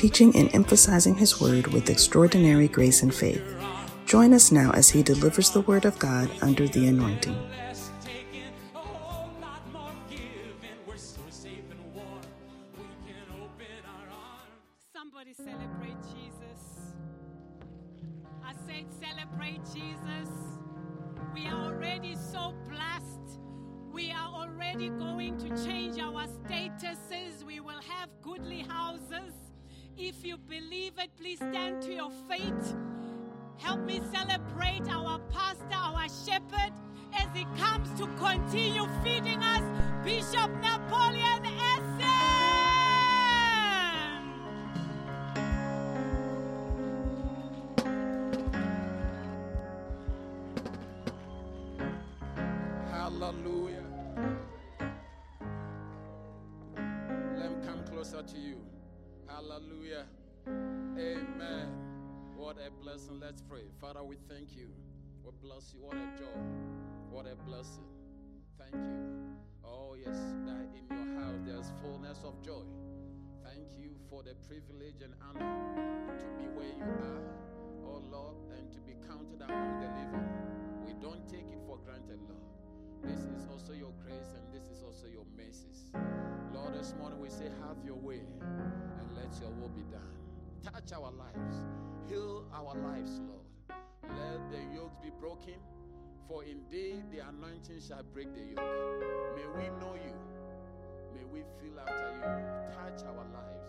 teaching and emphasizing His Word with extraordinary grace and faith. Join us now as he delivers the Word of God under the anointing. Somebody celebrate Jesus. I said, celebrate Jesus. We are already so blessed. We are already going to change our statuses. We will have goodly houses. If you believe it, please stand to your feet. Help me celebrate our pastor, our shepherd, as he comes to continue feeding us, Bishop Napoleon Essen. Hallelujah. Let me come closer to you. Hallelujah. Amen. What a blessing. Let's pray. Father, we thank you. We bless you. What a joy. What a blessing. Thank you. Oh, yes, that in your house there's fullness of joy. Thank you for the privilege and honor to be where you are, oh Lord, and to be counted among the living. We don't take it for granted, Lord. This is also your grace and this is also your mercies. Lord, this morning we say, Have your way and let your will be done. Touch our lives, heal our lives, Lord. Let the yokes be broken, for indeed the anointing shall break the yoke. May we know you, may we feel after you. Touch our lives.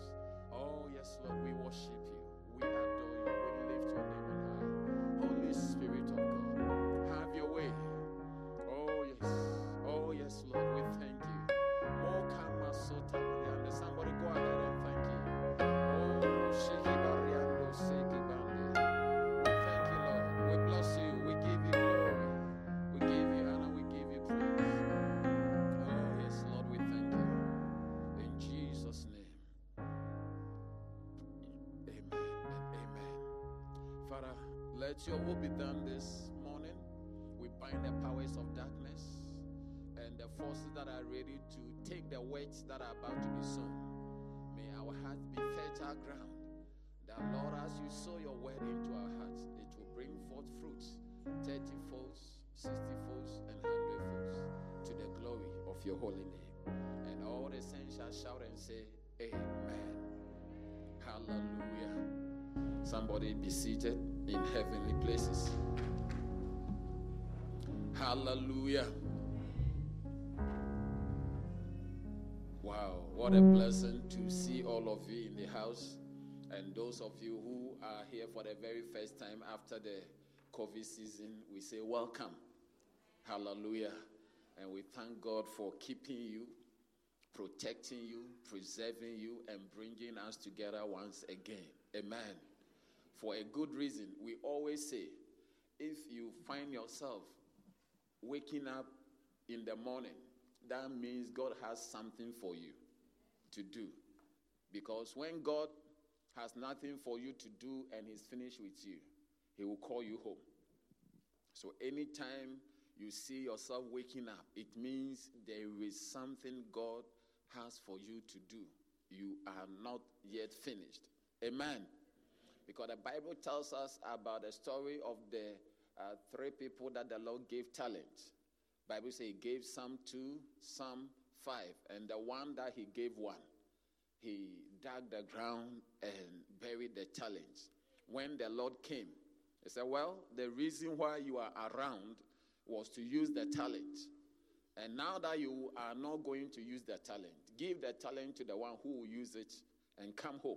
Father, let your will be done this morning. We bind the powers of darkness and the forces that are ready to take the words that are about to be sown. May our hearts be fertile ground. That, Lord, as you sow your word into our hearts, it will bring forth fruits 30 folds, 60 folds, and 100 folds to the glory of your holy name. And all the saints shall shout and say, Amen. Hallelujah. Somebody be seated in heavenly places. Hallelujah. Wow, what a blessing to see all of you in the house and those of you who are here for the very first time after the COVID season. We say welcome. Hallelujah. And we thank God for keeping you, protecting you, preserving you, and bringing us together once again. Amen. For a good reason. We always say if you find yourself waking up in the morning, that means God has something for you to do. Because when God has nothing for you to do and He's finished with you, He will call you home. So anytime you see yourself waking up, it means there is something God has for you to do. You are not yet finished. Amen. Because the Bible tells us about the story of the uh, three people that the Lord gave talent. Bible says he gave some two, some five, and the one that he gave one, he dug the ground and buried the talents. When the Lord came, he said, Well, the reason why you are around was to use the talent. And now that you are not going to use the talent, give the talent to the one who will use it and come home.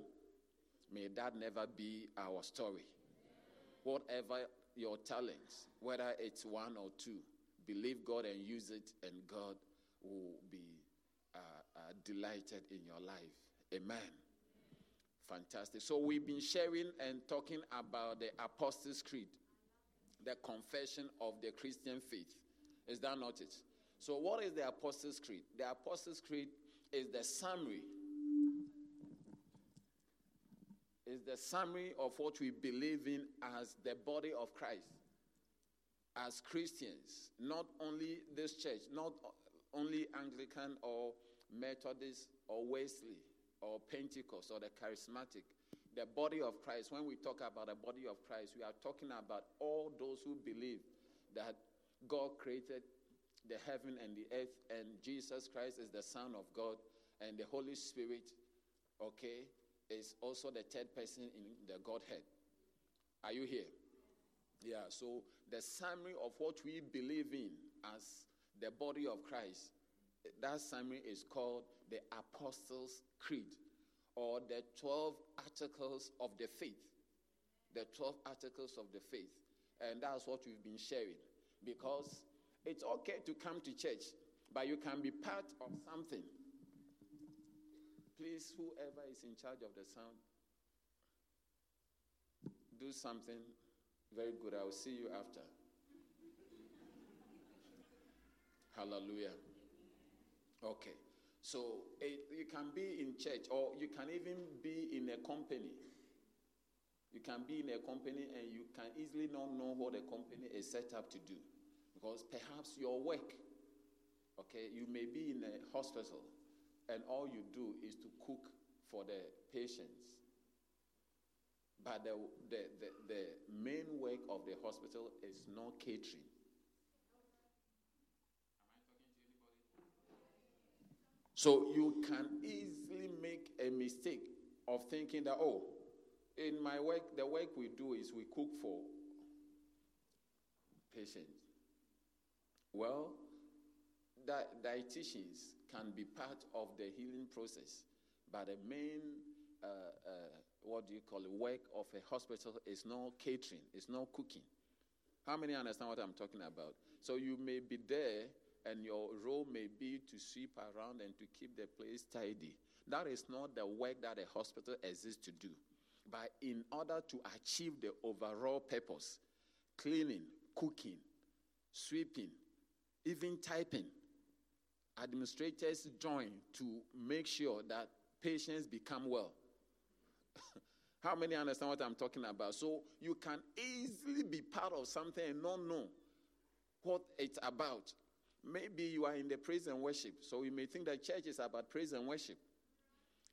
May that never be our story. Whatever your talents, whether it's one or two, believe God and use it, and God will be uh, uh, delighted in your life. Amen. Fantastic. So we've been sharing and talking about the Apostles' Creed, the confession of the Christian faith. Is that not it? So, what is the Apostles' Creed? The Apostles' Creed is the summary. Is the summary of what we believe in as the body of Christ, as Christians, not only this church, not only Anglican or Methodist or Wesley or Pentecost or the charismatic. The body of Christ, when we talk about the body of Christ, we are talking about all those who believe that God created the heaven and the earth, and Jesus Christ is the Son of God, and the Holy Spirit, okay, is also the third person in the Godhead. Are you here? Yeah, so the summary of what we believe in as the body of Christ, that summary is called the Apostles' Creed or the 12 articles of the faith. The 12 articles of the faith. And that's what we've been sharing. Because it's okay to come to church, but you can be part of something. Please, whoever is in charge of the sound, do something very good. I'll see you after. Hallelujah. Okay. So it, you can be in church or you can even be in a company. You can be in a company and you can easily not know what the company is set up to do. Because perhaps your work, okay, you may be in a hospital and all you do is to cook for the patients. But the, the, the, the main work of the hospital is not catering. So you can easily make a mistake of thinking that, oh, in my work, the work we do is we cook for patients. Well, di- dietitians can be part of the healing process, but the main, uh, uh, what do you call it, work of a hospital is not catering, it's not cooking. How many understand what I'm talking about? So you may be there, and your role may be to sweep around and to keep the place tidy. That is not the work that a hospital exists to do. But in order to achieve the overall purpose, cleaning, cooking, sweeping, even typing. Administrators join to make sure that patients become well. How many understand what I'm talking about? So you can easily be part of something and not know what it's about. Maybe you are in the praise and worship, so you may think that church is about praise and worship.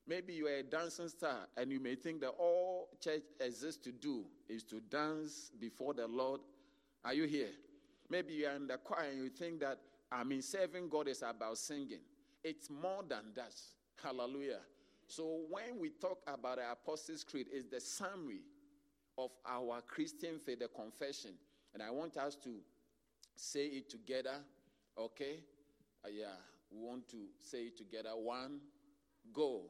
Maybe you are a dancing star and you may think that all church exists to do is to dance before the Lord. Are you here? Maybe you are in the choir and you think that, I mean, serving God is about singing. It's more than that. Hallelujah. So when we talk about the Apostles' Creed, it's the summary of our Christian faith, the confession. And I want us to say it together, okay? Uh, yeah, we want to say it together. One, go.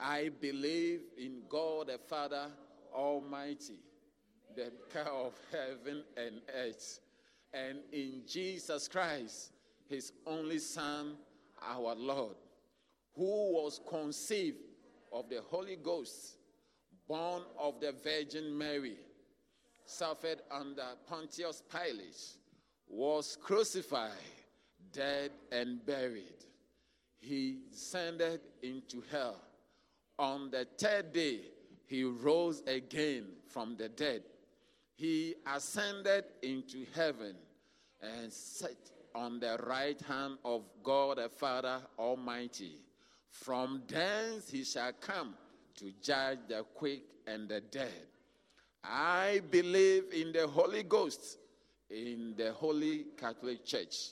I believe in God the Father Almighty, the power of heaven and earth and in Jesus Christ, his only Son, our Lord, who was conceived of the Holy Ghost, born of the Virgin Mary, suffered under Pontius Pilate, was crucified, dead, and buried. He descended into hell. On the third day, he rose again from the dead he ascended into heaven and sat on the right hand of God the Father Almighty. From thence he shall come to judge the quick and the dead. I believe in the Holy Ghost, in the Holy Catholic Church,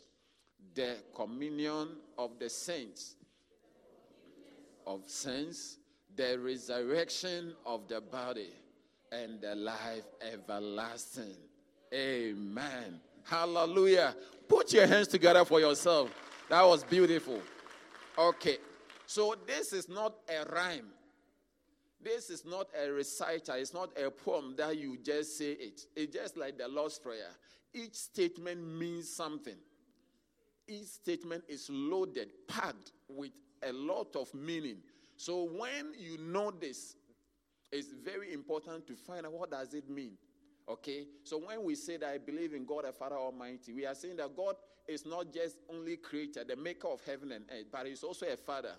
the communion of the saints, of saints, the resurrection of the body and the life everlasting. Amen. Hallelujah. Put your hands together for yourself. That was beautiful. Okay. So this is not a rhyme. This is not a reciter. It's not a poem that you just say it. It's just like the Lord's Prayer. Each statement means something. Each statement is loaded, packed with a lot of meaning. So when you know this, it's very important to find out what does it mean. Okay? So when we say that I believe in God the Father Almighty, we are saying that God is not just only creator, the maker of heaven and earth, but he's also a father.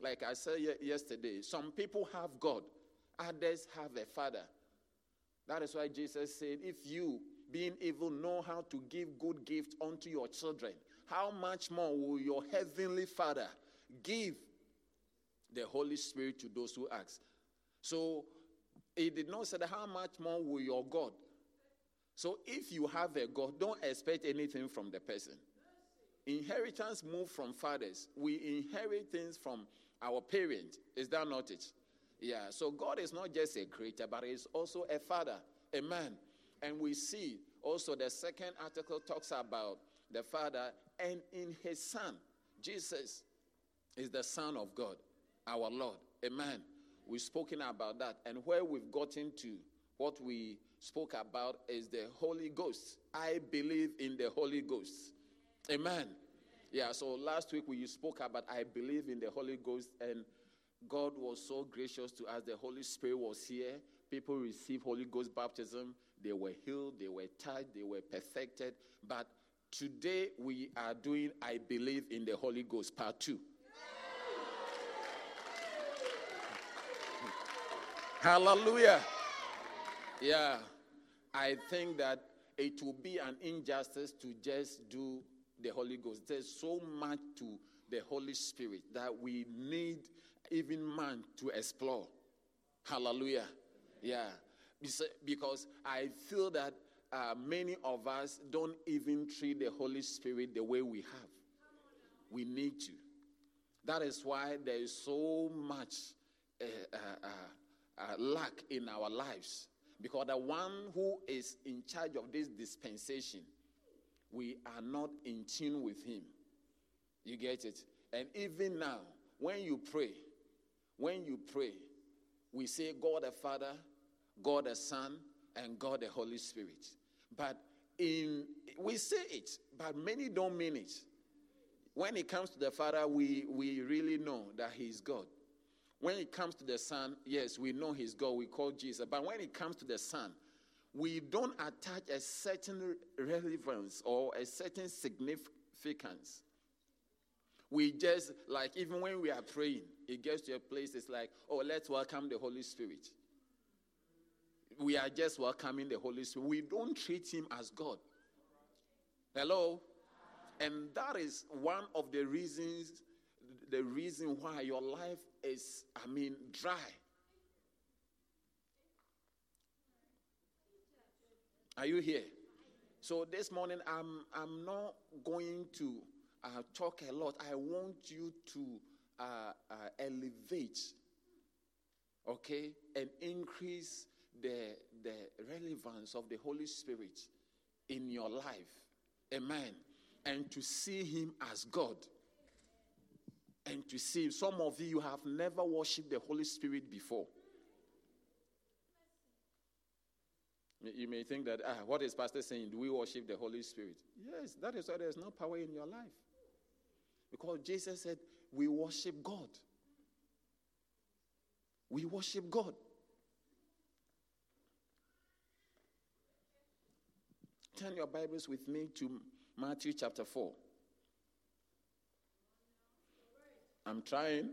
Like I said yesterday, some people have God, others have a father. That is why Jesus said, If you, being evil, know how to give good gifts unto your children, how much more will your heavenly Father give the Holy Spirit to those who ask? So he did not say how much more will your God. So if you have a God, don't expect anything from the person. Inheritance move from fathers. We inherit things from our parents. Is that not it? Yeah. So God is not just a creator, but He's also a father, a man. And we see also the second article talks about the father and in his son. Jesus is the son of God, our Lord. Amen. We've spoken about that. And where we've gotten to, what we spoke about is the Holy Ghost. I believe in the Holy Ghost. Amen. Yeah, so last week we spoke about I believe in the Holy Ghost, and God was so gracious to us. The Holy Spirit was here. People received Holy Ghost baptism. They were healed, they were touched, they were perfected. But today we are doing I believe in the Holy Ghost, part two. Hallelujah. Yeah. I think that it will be an injustice to just do the Holy Ghost. There's so much to the Holy Spirit that we need even man to explore. Hallelujah. Yeah. Because I feel that uh, many of us don't even treat the Holy Spirit the way we have. We need to. That is why there is so much uh, uh, uh, lack in our lives. Because the one who is in charge of this dispensation, we are not in tune with him. You get it? And even now, when you pray, when you pray, we say God the Father, God the Son, and God the Holy Spirit. But in we say it, but many don't mean it. When it comes to the Father, we, we really know that He is God. When it comes to the Son, yes, we know He's God. We call Jesus. But when it comes to the Son, we don't attach a certain relevance or a certain significance. We just, like, even when we are praying, it gets to a place, it's like, oh, let's welcome the Holy Spirit. We are just welcoming the Holy Spirit. We don't treat Him as God. Hello? And that is one of the reasons, the reason why your life is, I mean, dry. Are you here? So this morning, I'm, I'm not going to uh, talk a lot. I want you to uh, uh, elevate, okay, and increase the, the relevance of the Holy Spirit in your life. Amen. And to see Him as God. And to see, some of you have never worshiped the Holy Spirit before. You may think that, ah, what is Pastor saying? Do we worship the Holy Spirit? Yes, that is why there's no power in your life. Because Jesus said, we worship God. We worship God. Turn your Bibles with me to Matthew chapter 4. I'm trying.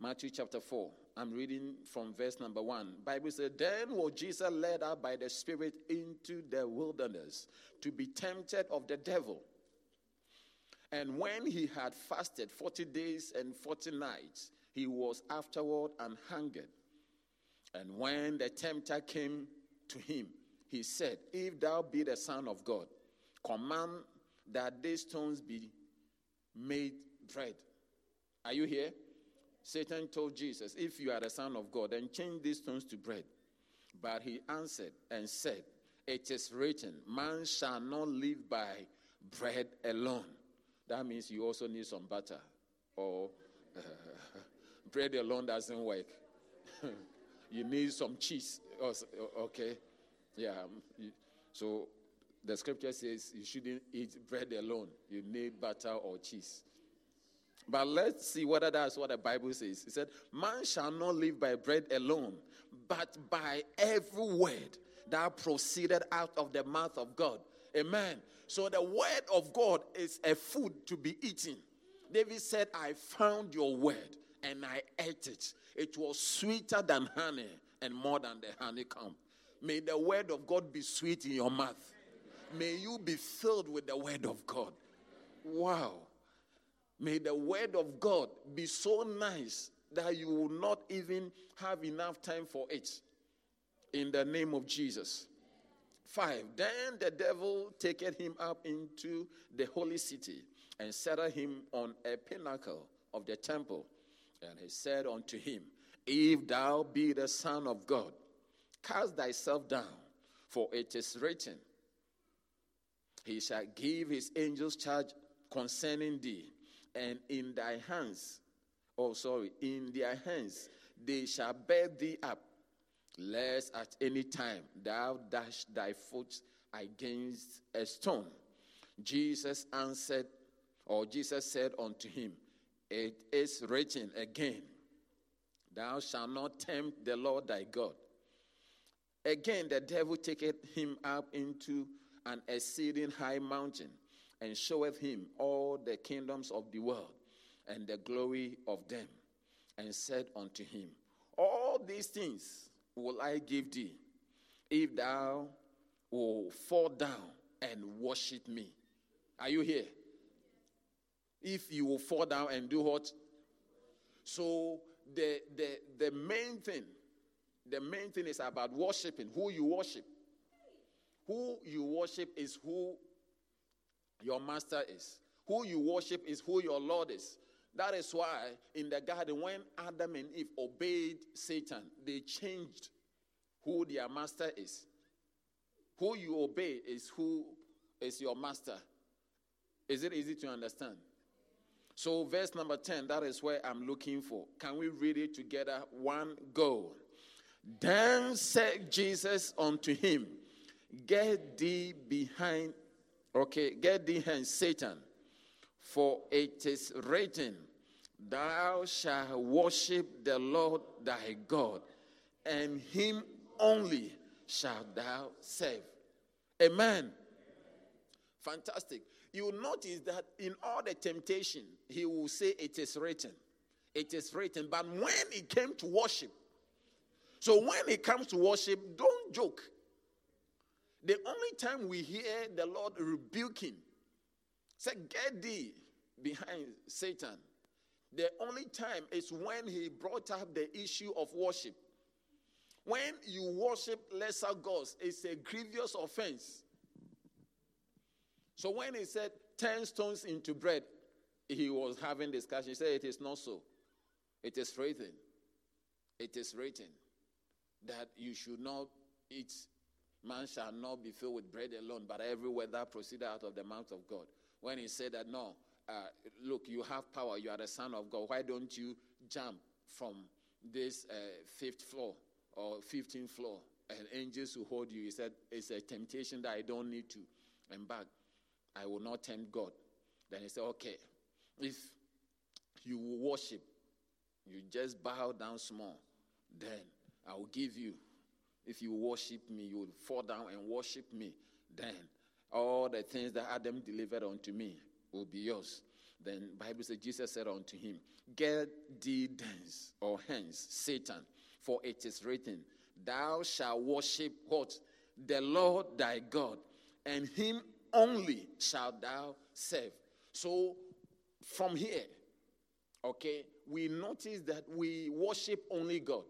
Matthew chapter 4. I'm reading from verse number 1. Bible says, Then was Jesus led out by the Spirit into the wilderness to be tempted of the devil. And when he had fasted 40 days and 40 nights, he was afterward and hungered. And when the tempter came to him, he said, If thou be the Son of God, command that these stones be made bread. Are you here? Satan told Jesus, If you are the Son of God, then change these stones to bread. But he answered and said, It is written, Man shall not live by bread alone. That means you also need some butter. Or uh, bread alone doesn't work. you need some cheese. Okay. Yeah. Um, so the scripture says you shouldn't eat bread alone. You need butter or cheese. But let's see whether that's what the Bible says. It said, Man shall not live by bread alone, but by every word that proceeded out of the mouth of God. Amen. So the word of God is a food to be eaten. David said, I found your word and I ate it. It was sweeter than honey and more than the honeycomb. May the word of God be sweet in your mouth. May you be filled with the word of God. Wow. May the word of God be so nice that you will not even have enough time for it. In the name of Jesus. Five. Then the devil taketh him up into the holy city and set him on a pinnacle of the temple. And he said unto him, If thou be the Son of God, cast thyself down, for it is written, He shall give his angels charge concerning thee and in thy hands, oh, sorry, in their hands they shall bear thee up, lest at any time thou dash thy foot against a stone. Jesus answered, or Jesus said unto him, It is written again, Thou shalt not tempt the Lord thy God. Again, the devil taketh him up into an exceeding high mountain and showeth him all the kingdoms of the world and the glory of them, and said unto him, All these things will I give thee, if thou will fall down and worship me. Are you here? If you will fall down and do what? So the the the main thing, the main thing is about worshiping. Who you worship. Who you worship is who your master is. Who you worship is who your Lord is. That is why in the garden, when Adam and Eve obeyed Satan, they changed who their master is. Who you obey is who is your master. Is it easy to understand? So, verse number 10, that is where I'm looking for. Can we read it together? One go. Then said Jesus unto him, Get thee behind Okay, get thee hence, Satan, for it is written, Thou shalt worship the Lord thy God, and him only shalt thou serve. Amen. Fantastic. You will notice that in all the temptation, he will say, It is written. It is written. But when it came to worship, so when it comes to worship, don't joke. The only time we hear the Lord rebuking, say, Get thee behind Satan. The only time is when he brought up the issue of worship. When you worship lesser gods, it's a grievous offense. So when he said, Turn stones into bread, he was having discussion. He said, It is not so. It is written. It is written that you should not eat Man shall not be filled with bread alone, but every word that proceeded out of the mouth of God. When he said that, no, uh, look, you have power, you are the Son of God. Why don't you jump from this uh, fifth floor or 15th floor? And angels will hold you. He said, It's a temptation that I don't need to embark. I will not tempt God. Then he said, Okay, if you worship, you just bow down small, then I will give you if you worship me, you will fall down and worship me. Then all the things that Adam delivered unto me will be yours. Then Bible says Jesus said unto him, Get thee thence or hence, Satan, for it is written, Thou shalt worship what? The Lord thy God, and him only shalt thou serve. So from here, okay, we notice that we worship only God.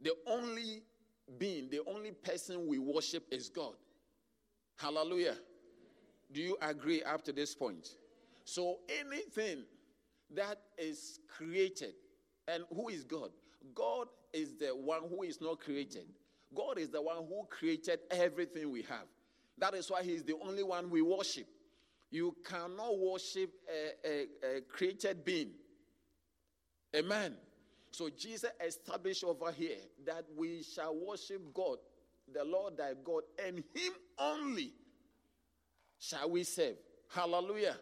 The only being, the only person we worship is God. Hallelujah. Do you agree up to this point? So anything that is created, and who is God? God is the one who is not created. God is the one who created everything we have. That is why He is the only one we worship. You cannot worship a, a, a created being. Amen. So Jesus established over here that we shall worship God, the Lord thy God, and him only shall we serve. Hallelujah.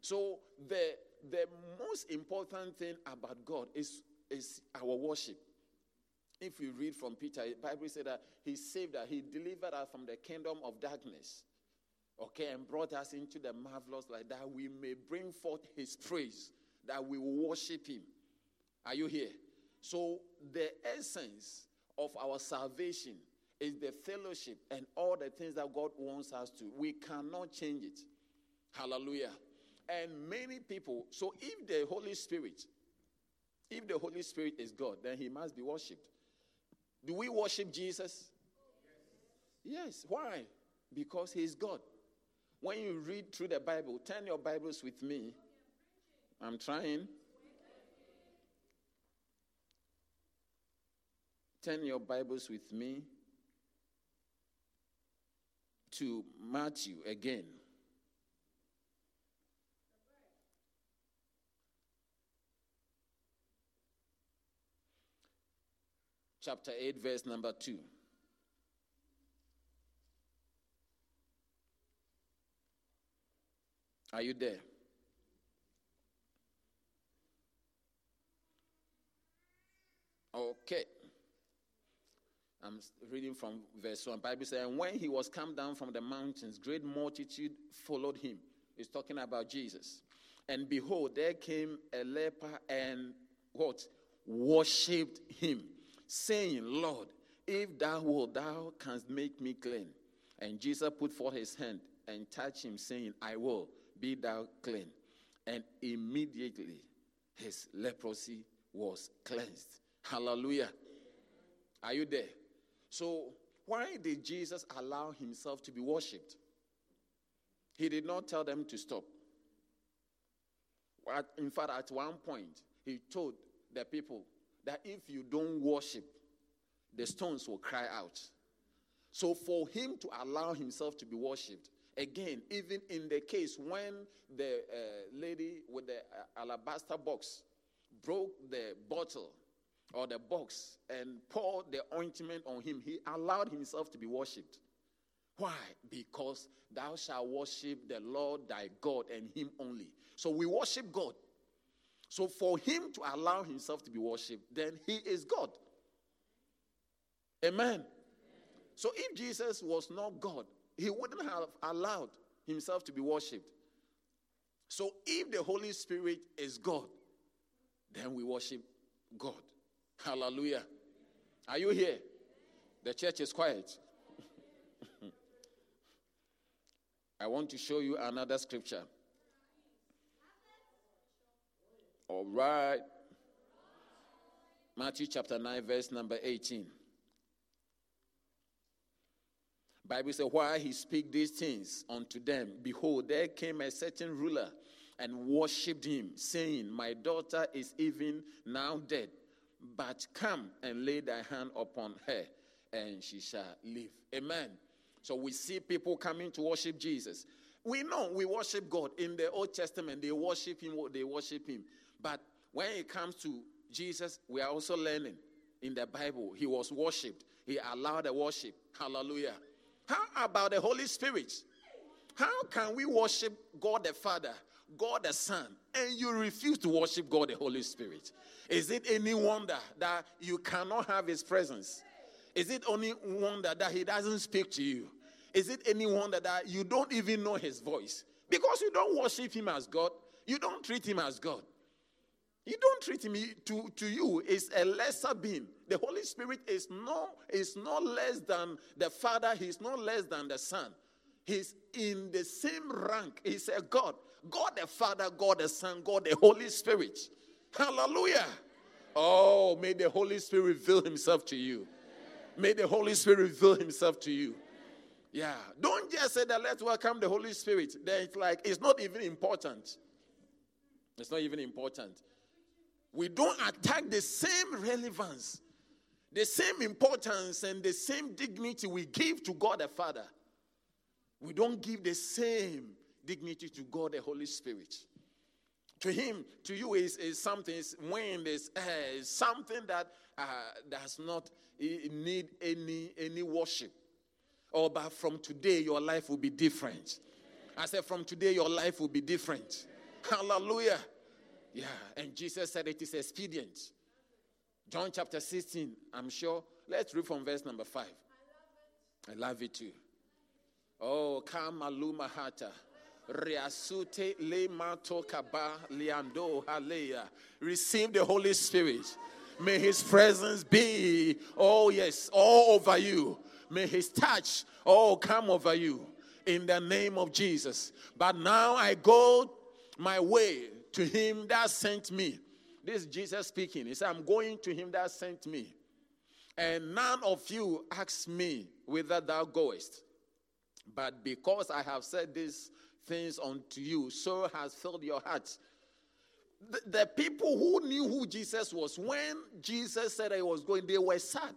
So the the most important thing about God is, is our worship. If we read from Peter, the Bible said that he saved us, he delivered us from the kingdom of darkness. Okay, and brought us into the marvelous light that we may bring forth his praise, that we will worship him. Are you here? So, the essence of our salvation is the fellowship and all the things that God wants us to. We cannot change it. Hallelujah. And many people, so if the Holy Spirit, if the Holy Spirit is God, then he must be worshipped. Do we worship Jesus? Yes. yes. Why? Because he is God. When you read through the Bible, turn your Bibles with me. I'm trying. Turn your Bibles with me to Matthew again. chapter 8, verse number 2. Are you there? Okay. I'm reading from verse 1. Bible says, And when he was come down from the mountains, great multitude followed him. He's talking about Jesus. And behold, there came a leper and what? Worshipped him saying, Lord, if thou wilt, thou canst make me clean. And Jesus put forth his hand and touched him, saying, I will, be thou clean. And immediately his leprosy was cleansed. Hallelujah. Are you there? So, why did Jesus allow himself to be worshipped? He did not tell them to stop. In fact, at one point, he told the people, that if you don't worship, the stones will cry out. So, for him to allow himself to be worshipped, again, even in the case when the uh, lady with the uh, alabaster box broke the bottle or the box and poured the ointment on him, he allowed himself to be worshipped. Why? Because thou shalt worship the Lord thy God and him only. So we worship God. So for him to allow himself to be worshipped, then he is God. Amen. So if Jesus was not God, he wouldn't have allowed himself to be worshipped. So if the Holy Spirit is God, then we worship God. Hallelujah. Are you here? The church is quiet. I want to show you another scripture. All right. Matthew chapter 9, verse number 18. Bible says, While he speak these things unto them, behold, there came a certain ruler and worshipped him, saying, My daughter is even now dead, but come and lay thy hand upon her, and she shall live. Amen. So we see people coming to worship Jesus. We know we worship God. In the Old Testament, they worship him, they worship him. But when it comes to Jesus, we are also learning in the Bible. He was worshipped, he allowed the worship. Hallelujah. How about the Holy Spirit? How can we worship God the Father, God the Son, and you refuse to worship God the Holy Spirit? Is it any wonder that you cannot have His presence? Is it only wonder that He doesn't speak to you? Is it any wonder that you don't even know His voice? Because you don't worship Him as God, you don't treat Him as God. You don't treat him to, to you is a lesser being. The Holy Spirit is no is no less than the Father, he's no less than the Son. He's in the same rank. He's a God. God the Father, God the Son, God the Holy Spirit. Hallelujah. Oh, may the Holy Spirit reveal himself to you. May the Holy Spirit reveal himself to you. Yeah. Don't just say that let's welcome the Holy Spirit. Then it's like it's not even important. It's not even important we don't attack the same relevance, the same importance, and the same dignity we give to God the Father. We don't give the same dignity to God the Holy Spirit. To him, to you is, is something, is when there's uh, something that uh, does not need any, any worship. Oh, but from today, your life will be different. I said, from today, your life will be different. Hallelujah. Yeah, and Jesus said it is expedient. John chapter 16, I'm sure. Let's read from verse number 5. I love it too. Oh, Kamaluma Hata. Riasute le kaba liando. Receive the Holy Spirit. May His presence be, oh yes, all over you. May His touch, oh, come over you in the name of Jesus. But now I go my way to Him that sent me. This is Jesus speaking. He said, I'm going to Him that sent me. And none of you ask me whither thou goest. But because I have said these things unto you, so has filled your hearts. The, the people who knew who Jesus was, when Jesus said he was going, they were sad.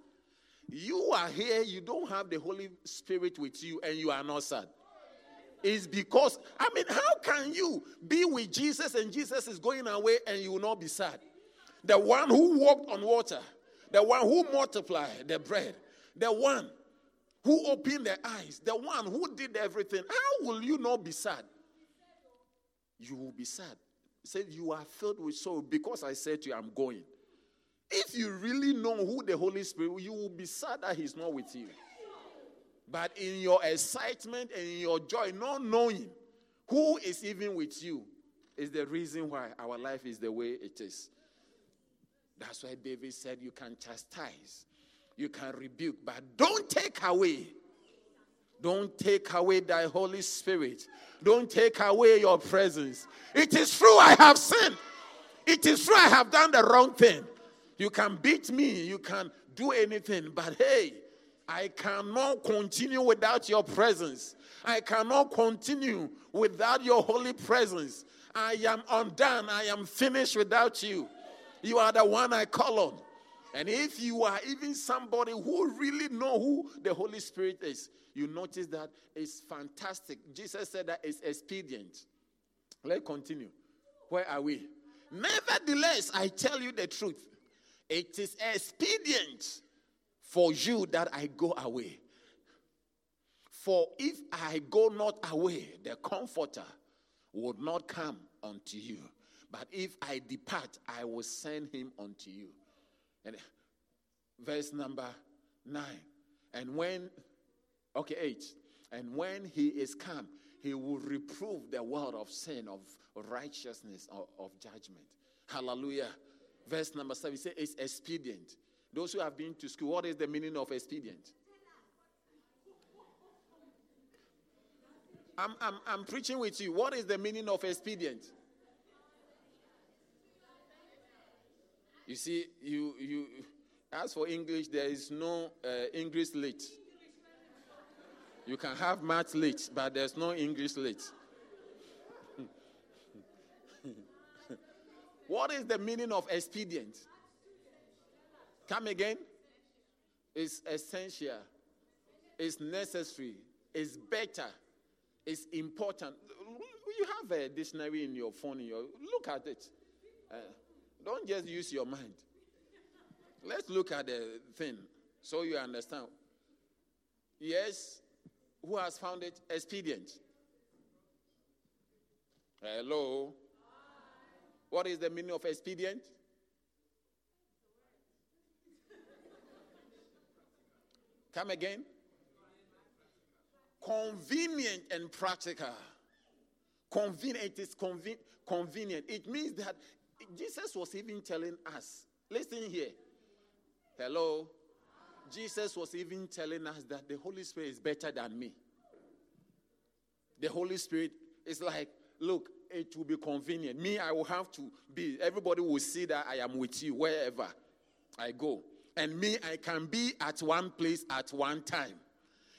You are here, you don't have the Holy Spirit with you, and you are not sad. It's because, I mean, how can you be with Jesus and Jesus is going away and you will not be sad? The one who walked on water, the one who multiplied the bread, the one who opened the eyes, the one who did everything, how will you not be sad? You will be sad. He said, You are filled with sorrow because I said to you, I'm going. If you really know who the Holy Spirit, you will be sad that He's not with you. But in your excitement and in your joy, not knowing who is even with you, is the reason why our life is the way it is. That's why David said, You can chastise, you can rebuke, but don't take away. Don't take away thy Holy Spirit. Don't take away your presence. It is true I have sinned. It is true I have done the wrong thing. You can beat me, you can do anything, but hey, I cannot continue without your presence. I cannot continue without your holy presence. I am undone. I am finished without you. You are the one I call on. And if you are even somebody who really know who the Holy Spirit is, you notice that it's fantastic. Jesus said that it's expedient. Let's continue. Where are we? Nevertheless, I tell you the truth. It is expedient for you that I go away. For if I go not away, the Comforter would not come unto you. But if I depart, I will send him unto you. And verse number nine. And when, okay, eight. And when he is come, he will reprove the world of sin, of righteousness, of, of judgment. Hallelujah. Verse number seven, say it's expedient. Those who have been to school, what is the meaning of expedient? I'm, I'm, I'm preaching with you. What is the meaning of expedient? You see, you, you, as for English, there is no uh, English late. You can have math late, but there's no English late. what is the meaning of expedient? Come again? It's essential, it's necessary, it's better, it's important. You have a dictionary in your phone, in your, look at it. Uh, don't just use your mind. Let's look at the thing so you understand. Yes, who has found it expedient? Hello? What is the meaning of expedient? Come again. Convenient and practical. Convenient. It is conven- convenient. It means that Jesus was even telling us, listen here. Hello. Jesus was even telling us that the Holy Spirit is better than me. The Holy Spirit is like, look, it will be convenient. Me, I will have to be, everybody will see that I am with you wherever I go. And me, I can be at one place at one time.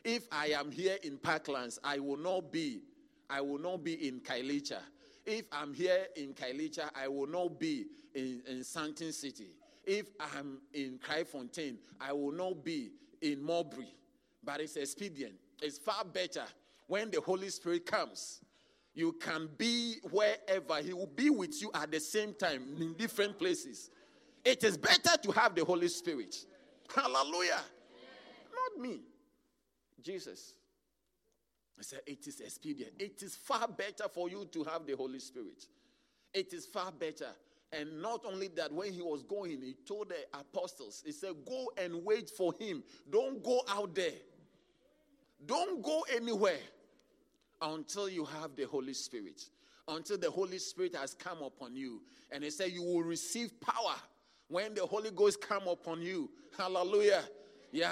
If I am here in Parklands, I will not be, I will not be in Khayelitsha. If I'm here in Khayelitsha, I will not be in, in Century City. If I'm in Kraaifontein, I will not be in Mowbray. But it's expedient. It's far better when the Holy Spirit comes. You can be wherever. He will be with you at the same time in different places. It is better to have the Holy Spirit. Hallelujah. Not me. Jesus. I said, it is expedient. It is far better for you to have the Holy Spirit. It is far better. And not only that, when he was going, he told the apostles, he said, Go and wait for him. Don't go out there. Don't go anywhere until you have the Holy Spirit. Until the Holy Spirit has come upon you. And he said, You will receive power when the Holy Ghost come upon you. Hallelujah. Yeah,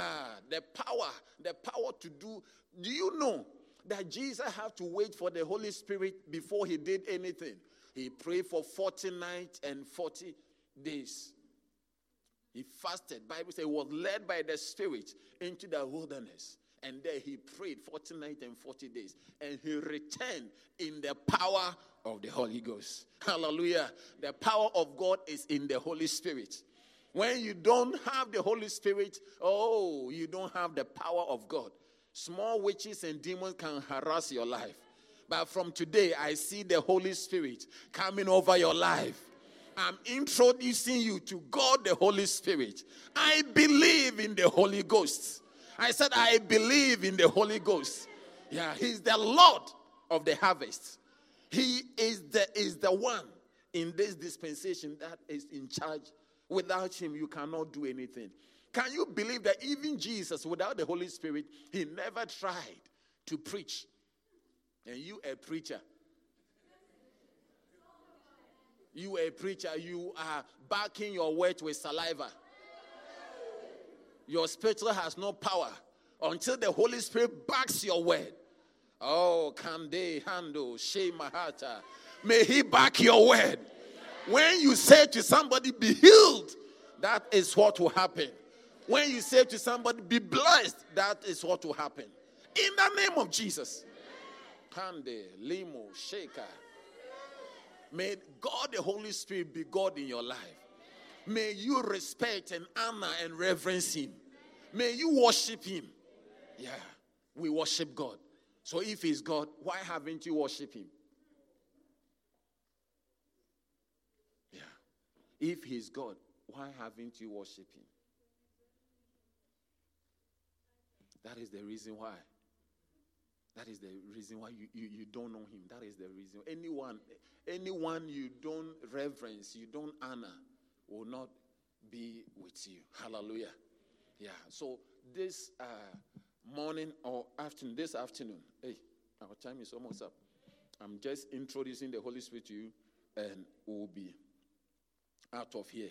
the power, the power to do. Do you know that Jesus had to wait for the Holy Spirit before he did anything? He prayed for 40 nights and 40 days. He fasted. Bible says he was led by the Spirit into the wilderness. And there he prayed 40 nights and 40 days. And he returned in the power of the Holy Ghost. Hallelujah. The power of God is in the Holy Spirit. When you don't have the Holy Spirit, oh, you don't have the power of God. Small witches and demons can harass your life. But from today, I see the Holy Spirit coming over your life. I'm introducing you to God, the Holy Spirit. I believe in the Holy Ghost. I said, I believe in the Holy Ghost. Yeah, He's the Lord of the harvest. He is the, is the one in this dispensation that is in charge. Without Him, you cannot do anything. Can you believe that even Jesus, without the Holy Spirit, He never tried to preach? And you, a preacher, you, a preacher, you are backing your words with saliva. Your spiritual has no power until the Holy Spirit backs your word. Oh, Kande Hando Shemahata. May He back your word. When you say to somebody, be healed, that is what will happen. When you say to somebody, be blessed, that is what will happen. In the name of Jesus. Kande, Limo, Shaker. May God the Holy Spirit be God in your life. May you respect and honor and reverence Him. May you worship Him. Yeah, we worship God. So if He's God, why haven't you worshiped Him? Yeah. If He's God, why haven't you worshiped Him? That is the reason why. That is the reason why you, you, you don't know him. That is the reason. Anyone, anyone you don't reverence, you don't honor, will not be with you. Hallelujah. Yeah. So this uh, morning or afternoon, this afternoon, hey, our time is almost up. I'm just introducing the Holy Spirit to you, and we'll be out of here.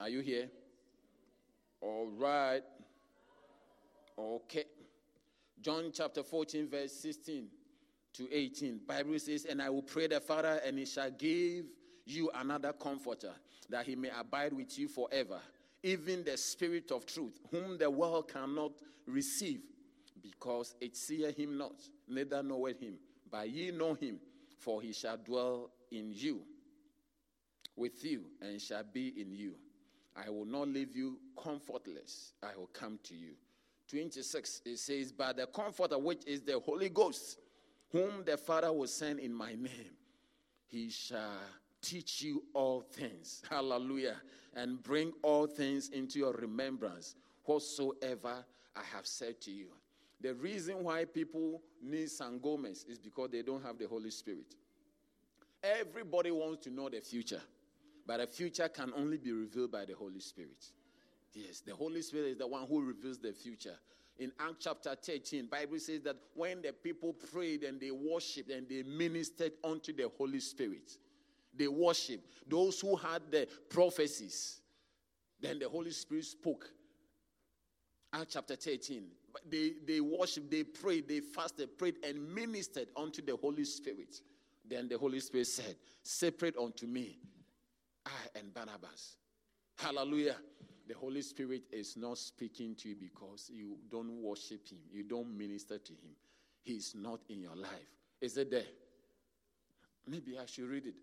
Are you here? All right. Okay. John chapter 14, verse 16 to 18. Bible says, And I will pray the Father, and he shall give you another comforter, that he may abide with you forever, even the Spirit of truth, whom the world cannot receive, because it seeth him not, neither knoweth him. But ye know him, for he shall dwell in you, with you, and shall be in you. I will not leave you comfortless, I will come to you. 26, it says, But the Comforter, which is the Holy Ghost, whom the Father will send in my name, he shall teach you all things. Hallelujah. And bring all things into your remembrance, whatsoever I have said to you. The reason why people need sangomas is because they don't have the Holy Spirit. Everybody wants to know the future, but the future can only be revealed by the Holy Spirit. Yes, the Holy Spirit is the one who reveals the future. In Acts chapter 13, Bible says that when the people prayed and they worshiped and they ministered unto the Holy Spirit, they worshiped those who had the prophecies. Then the Holy Spirit spoke. Acts chapter 13. They, they worshiped, they prayed, they fasted, prayed, and ministered unto the Holy Spirit. Then the Holy Spirit said, Separate unto me, I and Barnabas. Hallelujah. The Holy Spirit is not speaking to you because you don't worship Him, you don't minister to Him. He's not in your life. Is it there? Maybe I should read it.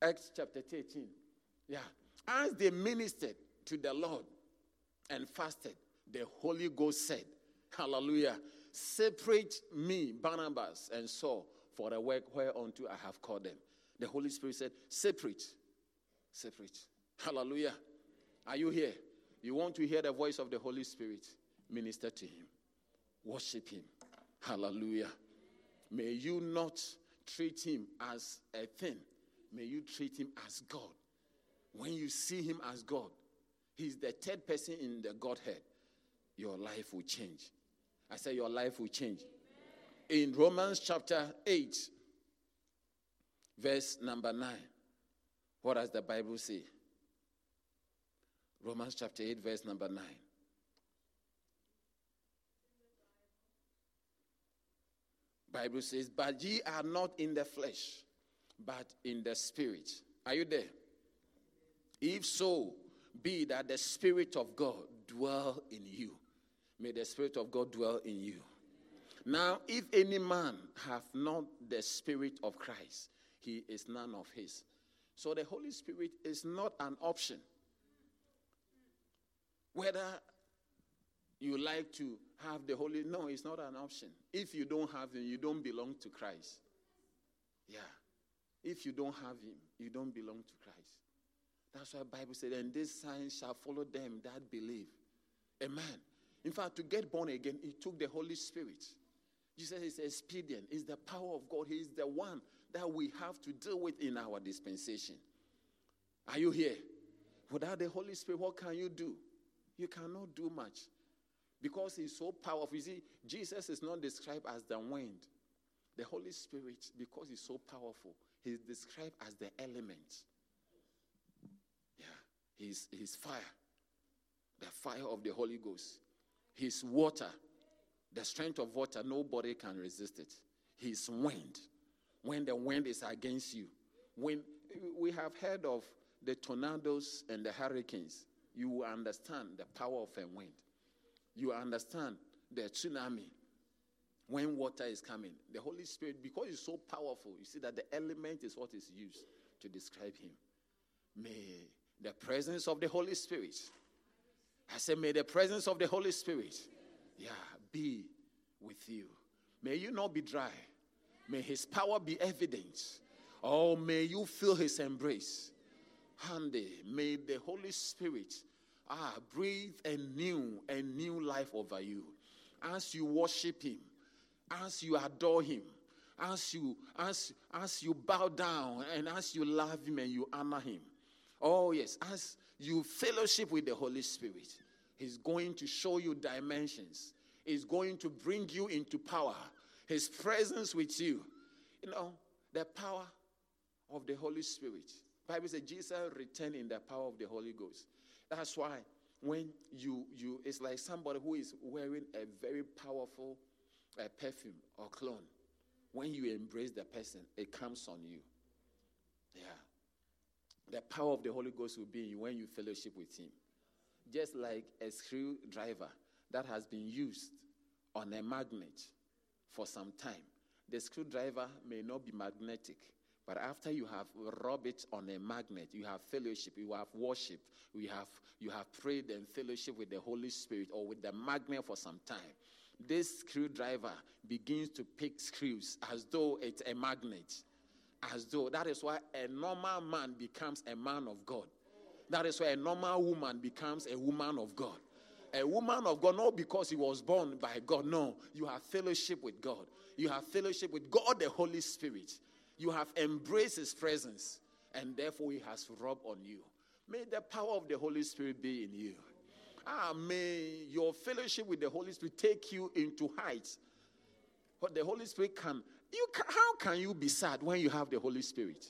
Acts chapter 13. Yeah. As they ministered to the Lord and fasted, the Holy Ghost said, Hallelujah, separate me, Barnabas and Saul, for the work whereunto I have called them. The Holy Spirit said, Separate. Separate. Hallelujah. Are you here? You want to hear the voice of the Holy Spirit? Minister to Him, worship Him. Hallelujah. May you not treat him as a thing, may you treat him as God. When you see him as God, he's the third person in the Godhead, your life will change. I say your life will change. In Romans chapter 8, verse number 9, what does the Bible say? Romans chapter 8, verse number 9. Bible says, But ye are not in the flesh, but in the spirit. Are you there? If so, be that the Spirit of God dwell in you. May the Spirit of God dwell in you. Now, if any man have not the Spirit of Christ, he is none of his. So the Holy Spirit is not an option. Whether you like to have the Holy, no, it's not an option. If you don't have him, you don't belong to Christ. Yeah. If you don't have him, you don't belong to Christ. That's why Bible said, and this sign shall follow them that believe. Amen. In fact, to get born again, it took the Holy Spirit. Jesus is expedient, is the power of God. He is the one that we have to deal with in our dispensation. Are you here? Without the Holy Spirit, what can you do? You cannot do much because He's so powerful. You see, Jesus is not described as the wind. The Holy Spirit, because He's so powerful, He's described as the element. Yeah, He's, he's fire, the fire of the Holy Ghost. He's water, the strength of water, nobody can resist it. He's wind, when the wind is against you. When we have heard of the tornadoes and the hurricanes, you will understand the power of a wind. You understand the tsunami when water is coming. The Holy Spirit, because He's so powerful, you see that the element is what is used to describe Him. May the presence of the Holy Spirit, I say, may the presence of the Holy Spirit, yeah, be with you. May you not be dry. May His power be evident. Oh, may you feel His embrace. Handy, may the Holy Spirit ah, breathe a new, a new life over you. As you worship Him, as you adore Him, as you as as you bow down and as you love Him and you honor Him. Oh yes, as you fellowship with the Holy Spirit, He's going to show you dimensions. He's going to bring you into power. His presence with you. You know, the power of the Holy Spirit. Bible says Jesus returned in the power of the Holy Ghost. That's why when you you it's like somebody who is wearing a very powerful uh, perfume or cologne. When you embrace the person, it comes on you. Yeah. The power of the Holy Ghost will be in you when you fellowship with Him. Just like a screwdriver that has been used on a magnet for some time. The screwdriver may not be magnetic, but after you have rubbed it on a magnet, you have fellowship, you have worship, you have, you have prayed and fellowship with the Holy Spirit or with the magnet for some time. This screwdriver begins to pick screws as though it's a magnet. As though that is why a normal man becomes a man of God. That is why a normal woman becomes a woman of God. A woman of God, not because he was born by God. No, you have fellowship with God. You have fellowship with God, the Holy Spirit. You have embraced His presence, and therefore He has rubbed on you. May the power of the Holy Spirit be in you. Ah, may your fellowship with the Holy Spirit take you into heights. But the Holy Spirit can. You can, how can you be sad when you have the Holy Spirit?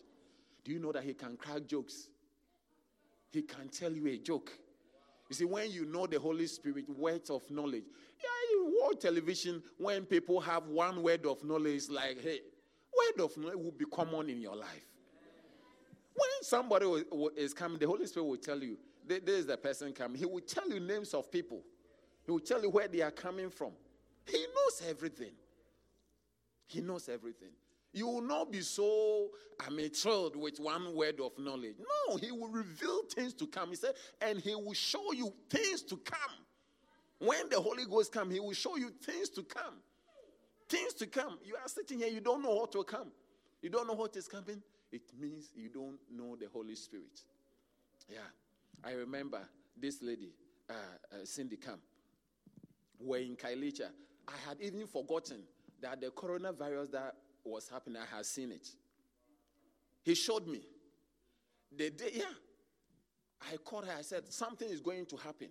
Do you know that He can crack jokes? He can tell you a joke. You see, when you know the Holy Spirit, words of knowledge. Yeah, you watch television when people have one word of knowledge, like, hey, word of knowledge will be common in your life. When somebody is coming, the Holy Spirit will tell you, this is the person coming. He will tell you names of people. He will tell you where they are coming from. He knows everything. He knows everything. You will not be so, I mean, thrilled with one word of knowledge. No, he will reveal things to come. He said, and he will show you things to come. When the Holy Ghost come, he will show you things to come. Things to come. You are sitting here, you don't know what will come. You don't know what is coming. It means you don't know the Holy Spirit. Yeah. I remember this lady, uh, uh, Cindy Camp, were in Khayelitsha. I had even forgotten that the coronavirus that was happening, I had seen it. He showed me. The day, yeah. I called her, I said, something is going to happen.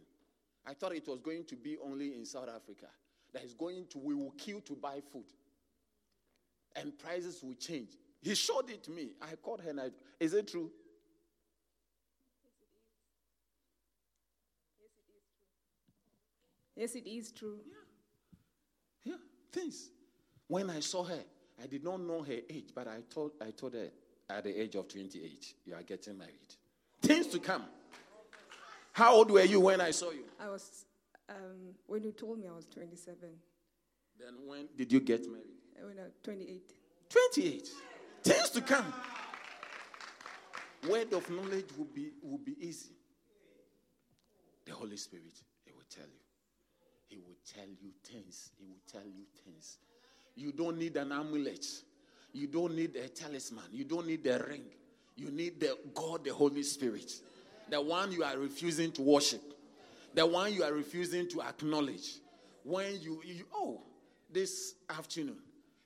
I thought it was going to be only in South Africa. That is going to, we will queue to buy food. And prices will change. He showed it to me. I called her and I, is it true? Yes, it is true. Yeah. Yeah, things. When I saw her, I did not know her age, but I told, I told her at the age of 28, you are getting married. Things to come. How old were you when I saw you? I was, um, when you told me I was 27. Then when did you get married? Uh, When I was 28. 28. Things to come. Word of knowledge will be, will be easy. The Holy Spirit, He will tell you. He will tell you things. He will tell you things. You don't need an amulet. You don't need a talisman. You don't need a ring. You need the God, the Holy Spirit. The one you are refusing to worship. The one you are refusing to acknowledge. When you, you oh, this afternoon,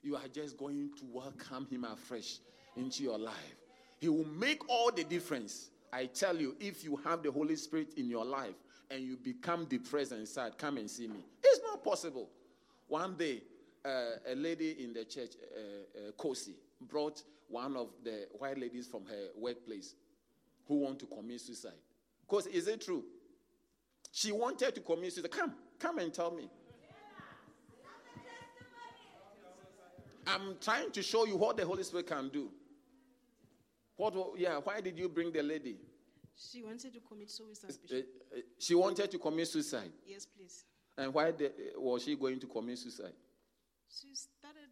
you are just going to welcome him afresh into your life. He will make all the difference. I tell you, if you have the Holy Spirit in your life and you become depressed and sad, come and see me. It's not possible. One day, uh, a lady in the church, uh, uh, Kosi, brought one of the white ladies from her workplace who want to commit suicide. Because is it true? She wanted to commit suicide. Come, come and tell me. I'm trying to show you what the Holy Spirit can do. What? Yeah. Why did you bring the lady? She wanted to commit suicide. Uh, uh, She wanted to commit suicide. Yes, please. And why the, was she going to commit suicide? She started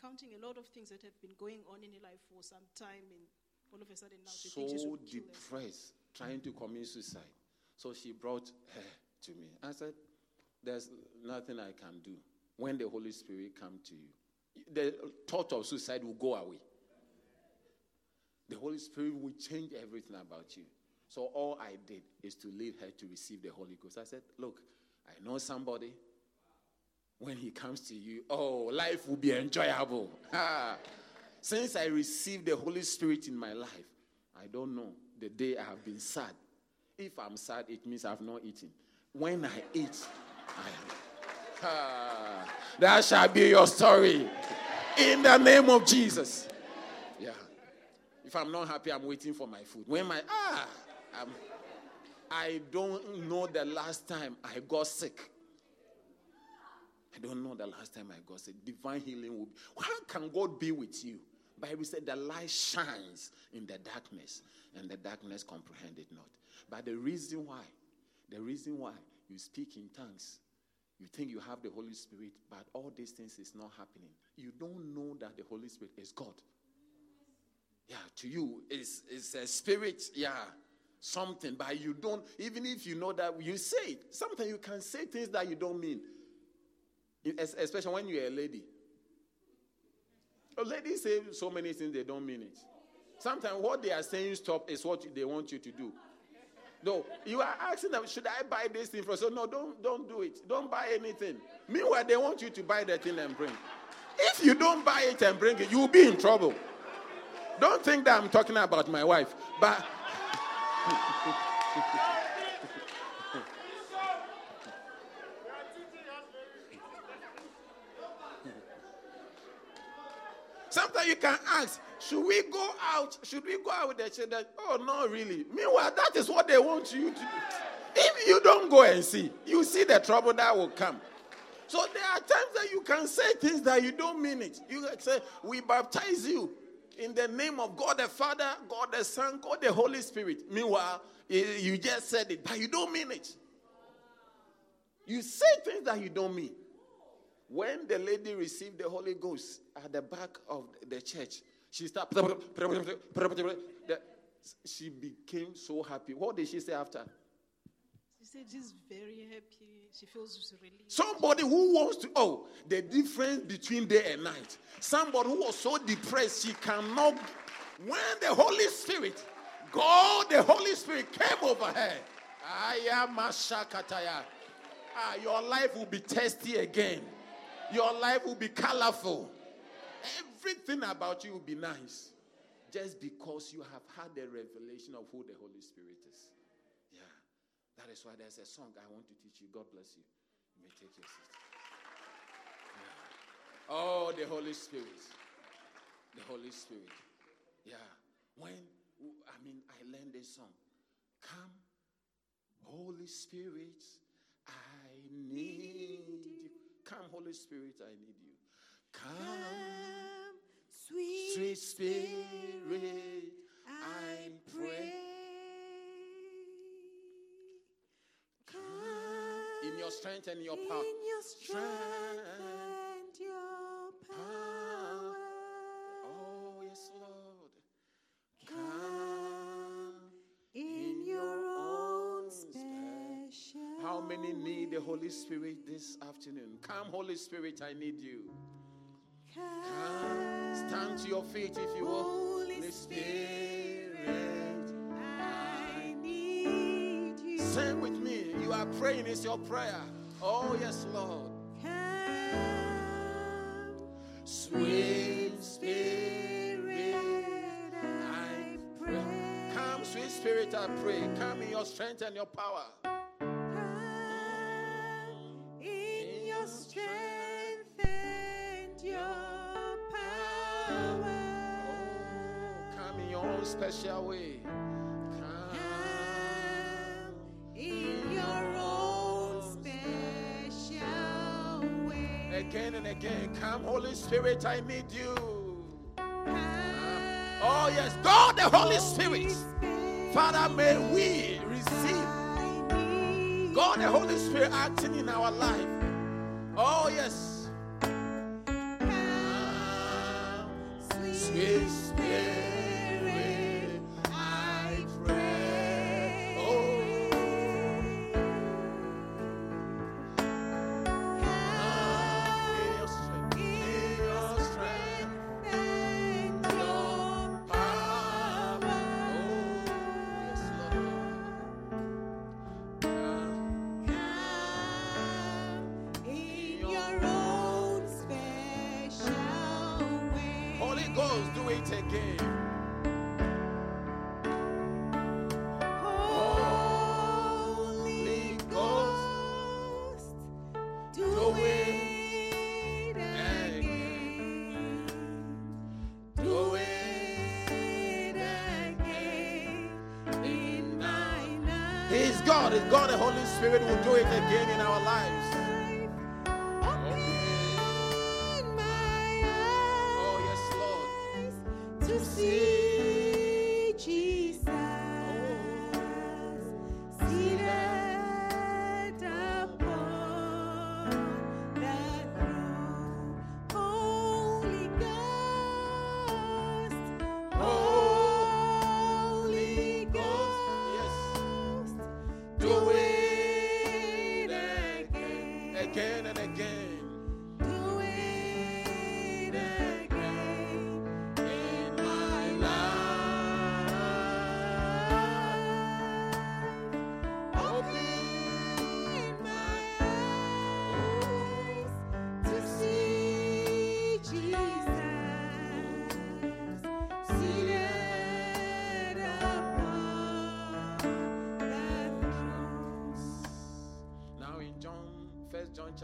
counting a lot of things that have been going on in her life for some time, and all of a sudden now she thinks she So depressed, trying to commit suicide. So she brought her to me. I said, "There's nothing I can do. When the Holy Spirit come to you, the thought of suicide will go away. The Holy Spirit will change everything about you." So all I did is to lead her to receive the Holy Ghost. I said, "Look, I know somebody." when he comes to you, oh, life will be enjoyable. Since I received the Holy Spirit in my life, I don't know the day I have been sad. If I'm sad, it means I've not eaten. When I eat, I am. Ah. That shall be your story. In the name of Jesus. Yeah. If I'm not happy, I'm waiting for my food. When my ah, I'm, I don't know the last time I got sick. I don't know the last time I got sick. Divine healing will be. How can God be with you? Bible said the light shines in the darkness, and the darkness comprehend it not. But the reason why, the reason why you speak in tongues, you think you have the Holy Spirit, but all these things is not happening. You don't know that the Holy Spirit is God. Yeah, to you, it's, it's a spirit, yeah, something, but you don't, even if you know that, you say it. Sometimes you can say things that you don't mean. Especially when you're a lady. A lady say so many things they don't mean it. Sometimes what they are saying stop is what they want you to do. No, you are asking them, should I buy this thing for? So no, don't don't do it. Don't buy anything. Meanwhile, they want you to buy the thing and bring. If you don't buy it and bring it, you will be in trouble. Don't think that I'm talking about my wife, but Sometimes you can ask, should we go out? Should we go out with the children? Oh, no, really. Meanwhile, that is what they want you to do. If you don't go and see, you see the trouble that will come. So there are times that you can say things that you don't mean it. You can say, We baptize you in the name of God the Father, God the Son, God the Holy Spirit. Meanwhile, you just said it, but you don't mean it. You say things that you don't mean. When the lady received the Holy Ghost at the back of the church, she started. the- She became so happy. What did she say after? She said she's very happy. She feels relieved. Somebody who wants to, oh, the difference between day and night. Somebody who was so depressed, she cannot. When the Holy Spirit, God, the Holy Spirit came over her. Ayamashakataya. Ah, your life will be tasty again. Your life will be colorful. Everything about you will be nice. Just because you have had the revelation of who the Holy Spirit is. Yeah. That is why there's a song I want to teach you. God bless you. You may take your seat. Yeah. Oh, the Holy Spirit. The Holy Spirit. Yeah. When, I mean, I learned this song. Come, Holy Spirit, I need you. Come, Holy Spirit, I need you. Come, sweet, sweet Spirit, I pray. Come In your strength and your power. in your strength and your power. Oh, yes, Lord. Come in your own special How many need the. Holy Spirit this afternoon? Come, Holy Spirit, I need you. Stand to your feet if you will. Holy Spirit, I need you. Sing with me. You are praying, it's your prayer. Oh, yes, Lord. Come, Sweet Spirit, I pray. Come, sweet Spirit, I pray. Come in your strength and your power. Own special way. Come. In your own special way. Again and again. Come, Holy Spirit, I need you. Come, Oh, yes. God, the Holy Spirit. Spirit, Father, may we receive God, the Holy Spirit acting in our life. Oh, yes.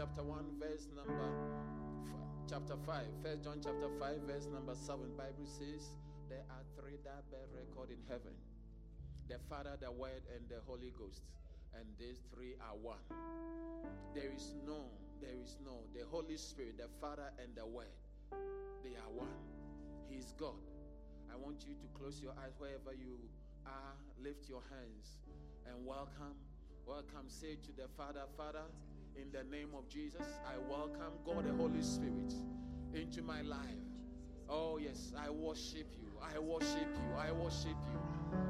Chapter one, verse number chapter five. First John chapter five, verse number seven. Bible says there are three that bear record in heaven: the Father, the Word, and the Holy Ghost. And these three are one. There is no, there is no. The Holy Spirit, the Father, and the Word, they are one. He is God. I want you to close your eyes wherever you are. Lift your hands and welcome. Welcome. Say to the Father, Father, in the name of Jesus, I welcome God, the Holy Spirit, into my life. Oh, yes, I worship you. I worship you. I worship you.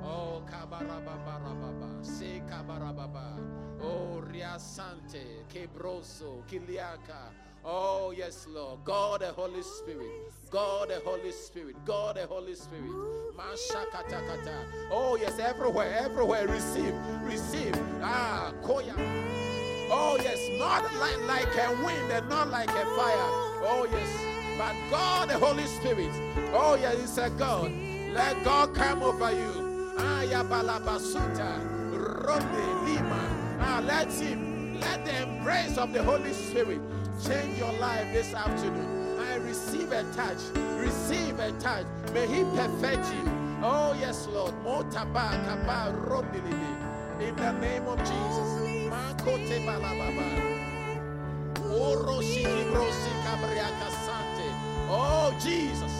Oh, kabarababarababa. Say kabarababa. Oh, riasante, kebroso, kiliaka. Oh, yes, Lord. God, the Holy Spirit. God, the Holy Spirit. God, the Holy Spirit. Mashakatakata. Oh, yes, everywhere, everywhere. Receive, receive. Ah, koya. Oh, yes, not like, like a wind and not like a fire. Oh, yes. But God, the Holy Spirit, oh yes, He said, God, let God come over you. Ayabalabasuta, Ronde, Lima. Ah, let Him, let the embrace of the Holy Spirit change your life this afternoon. I receive a touch, receive a touch. May He perfect you. Oh yes, Lord. In the name of Jesus. Makote balababa. Oh, Jesus.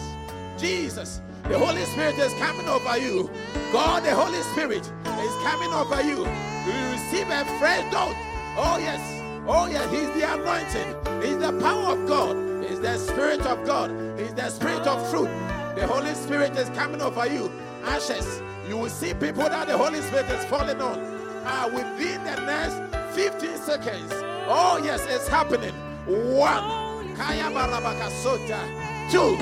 Jesus. The Holy Spirit is coming over you. God, the Holy Spirit is coming over you. You receive a fresh dose. Oh, yes. Oh, yes. He's the anointing. He's the power of God. He's the Spirit of God. He's the Spirit of truth. The Holy Spirit is coming over you. Ashes. You will see people that the Holy Spirit is falling on. Uh, within the next 15 seconds. Oh, yes, it's happening. One. Two.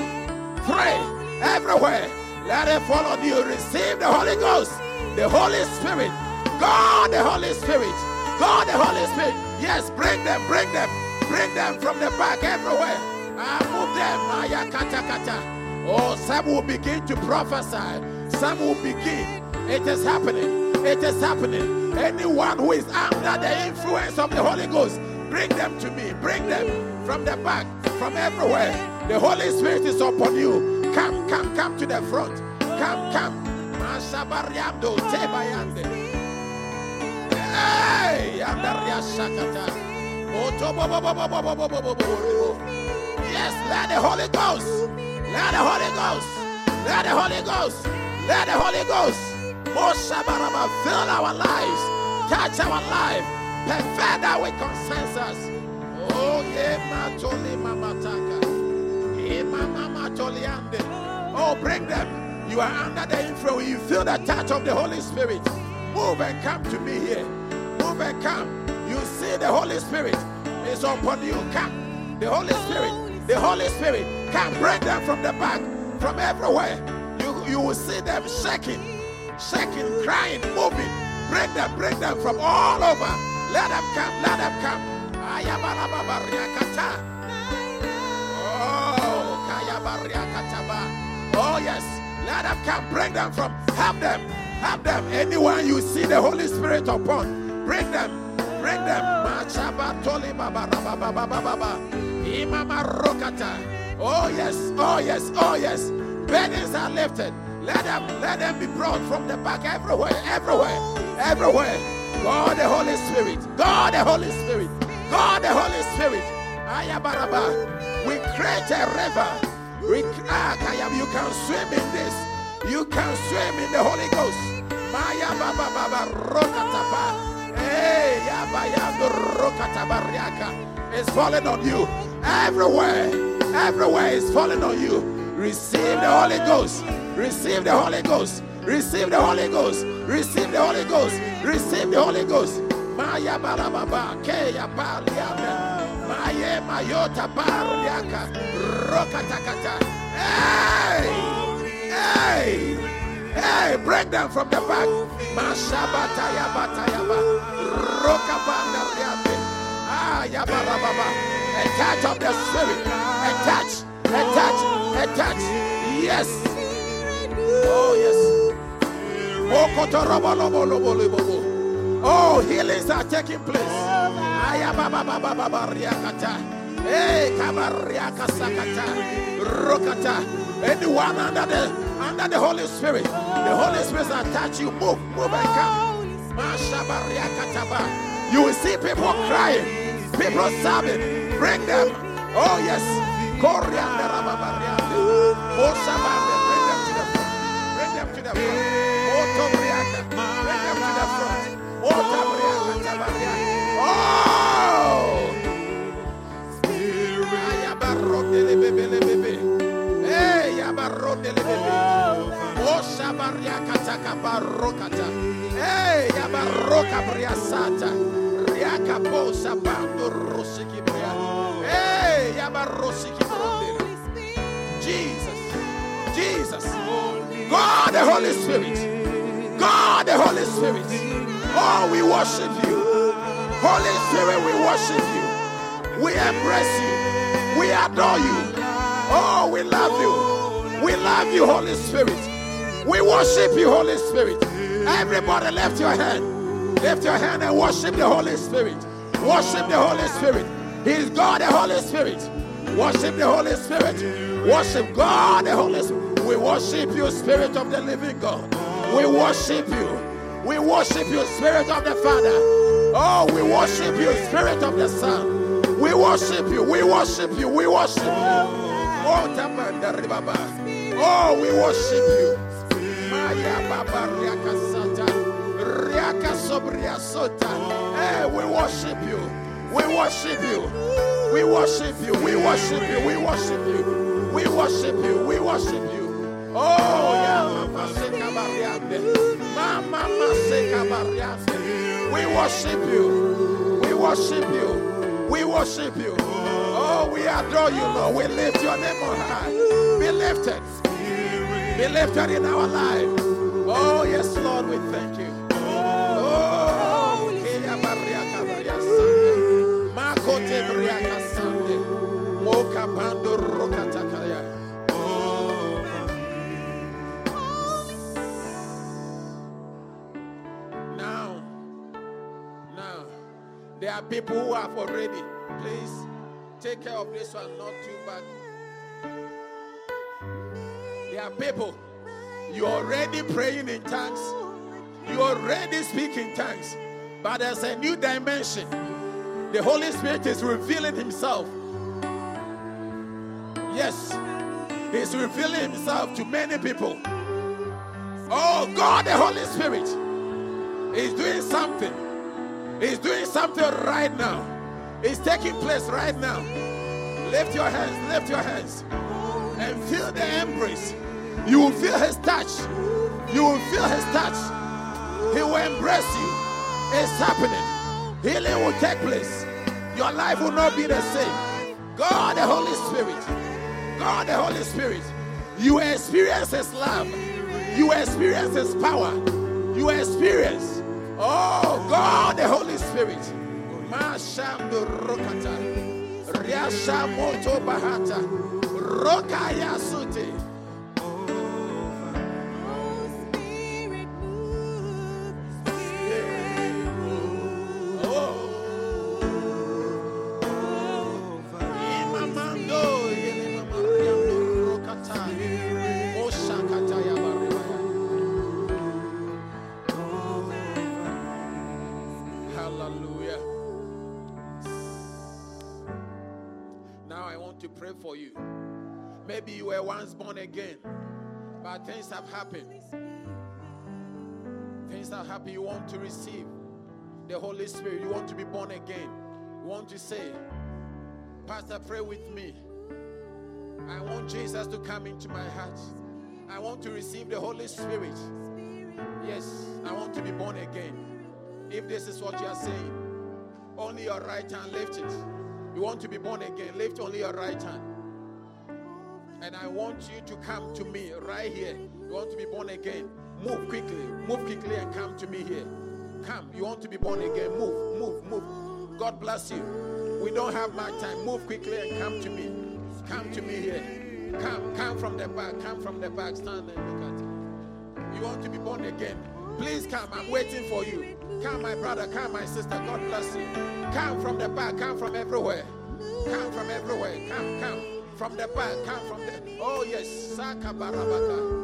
Three. Everywhere. Let it fall on you. Receive the Holy Ghost. The Holy Spirit. God, the Holy Spirit. God, the Holy Spirit. Yes, bring them, bring them, bring them from the back everywhere. Ah, move them. Kata kata. Oh, some will begin to prophesy. Some will begin. It is happening. It is happening. Anyone who is under the influence of the Holy Ghost, bring them to me. Bring them from the back, from everywhere. The Holy Spirit is upon you. Come, come, come to the front. Come, come. Hey, Yes, let the Holy Ghost, let the Holy Ghost, let the Holy Ghost, let the Holy Ghost. Moshabaraba fill our lives. Touch our life. Perfect that which concerns us. Oh, yeah, matoli mamataka. Eh, mama matoliande. Oh, bring them. You are under the influence. You feel the touch of the Holy Spirit. Move and come to me here. Move and come. You see the Holy Spirit is upon you. Come. The Holy Spirit. The Holy Spirit. Come. Bring them from the back, from everywhere. You, you will see them shaking, shaking, crying, moving. Bring them, bring them from all over. Let them come. Let them come. Oh. Oh, yes. Let them come. Bring them from. Have them. Have them. Anyone you see the Holy Spirit upon, bring them. Bring them. Oh, yes. Oh, yes. Oh, yes. Burdens are lifted. Let them, let them be brought from the back everywhere, everywhere, everywhere. God the Holy Spirit. God the Holy Spirit. God the Holy Spirit. Ayabaraba. We create a river. We, ah, you can swim in this. You can swim in the Holy Ghost. Maya baba baba rokataba. Hey, yabayando rokatabarriaka. It's falling on you. Everywhere. Everywhere is falling on you. Receive the Holy Ghost. Receive the Holy Ghost. Receive the Holy Ghost. Receive the Holy Ghost. Receive the Holy Ghost. Maya balababa. Keya baliabe. Maye mayota bariaka. Rokatakata. Hey! Hey! Hey! Break them from the back. Mashabataya batayaba. Rokabanda riabe. Ah, yabarababa. A touch of the Spirit. A touch. A touch. A touch. Yes. Oh, yes. Oh, healings are taking place. Hey. Anyone under the under the Holy Spirit, the Holy Spirit will touch you. Move, move and come. You will see people crying, people sobbing. Bring them. Oh yes. Jesus, Jesus. God the Holy Spirit. God the Holy Spirit. Oh, we worship you. Holy Spirit, we worship you. We embrace you. We adore you. Oh, we love you. We love you, Holy Spirit. We worship you, Holy Spirit. Everybody, lift your hand. Lift your hand and worship the Holy Spirit. Worship the Holy Spirit. He is God, the Holy Spirit. Worship the Holy Spirit. Worship God, the Holy Spirit. We worship you, Spirit of the living God. We worship you. We worship you, Spirit of the Father. Oh, we worship you, Spirit of the Son. We worship you. We worship you. We worship you. Oh, Tamanda Ribaba. Oh, we worship you. Maya Baba Riaka Sata. Riaka Sota. Hey, we worship you. We worship you. We worship you. We worship you. We worship you. We worship you. We worship you. We worship you. Oh, yeah. We worship you. We worship you. We worship you. Oh, we adore you, Lord. We lift your name on high. Be lifted. Be lifted in our life. Oh, yes, Lord, we thank you. Are people who have already. Please take care of this one, not too bad. There are people. You're already praying in tongues. You already speak in tongues. But there's a new dimension. The Holy Spirit is revealing Himself. Yes, He's revealing Himself to many people. Oh God, the Holy Spirit is doing something. He's doing something right now. It's taking place right now. Lift your hands, lift your hands, and feel the embrace. You will feel His touch. You will feel His touch. He will embrace you. It's happening. Healing will take place. Your life will not be the same. God, the Holy Spirit. God, the Holy Spirit. You experience His love. You experience His power. You experience, oh God, the Holy Spirit. Mashando rokata. Riasha bahata. Rokaya sute. Oh. Were once born again, but things have happened. Things have happened. You want to receive the Holy Spirit. You want to be born again. You want to say, Pastor, pray with me. I want Jesus to come into my heart. I want to receive the Holy Spirit. Yes, I want to be born again. If this is what you are saying, only your right hand lift it. You want to be born again, lift only your right hand. And I want you to come to me right here. You want to be born again. Move quickly. Move quickly and come to me here. Come. You want to be born again. Move, move, move. God bless you. We don't have much time. Move quickly and come to me. Come to me here. Come, come from the back. Come from the back. Stand and look at me. You want to be born again? Please come. I'm waiting for you. Come, my brother. Come, my sister. God bless you. Come from the back. Come from everywhere. Come from everywhere. Come, come. From the back. Come from the. Oh, yes. Saka barabaka.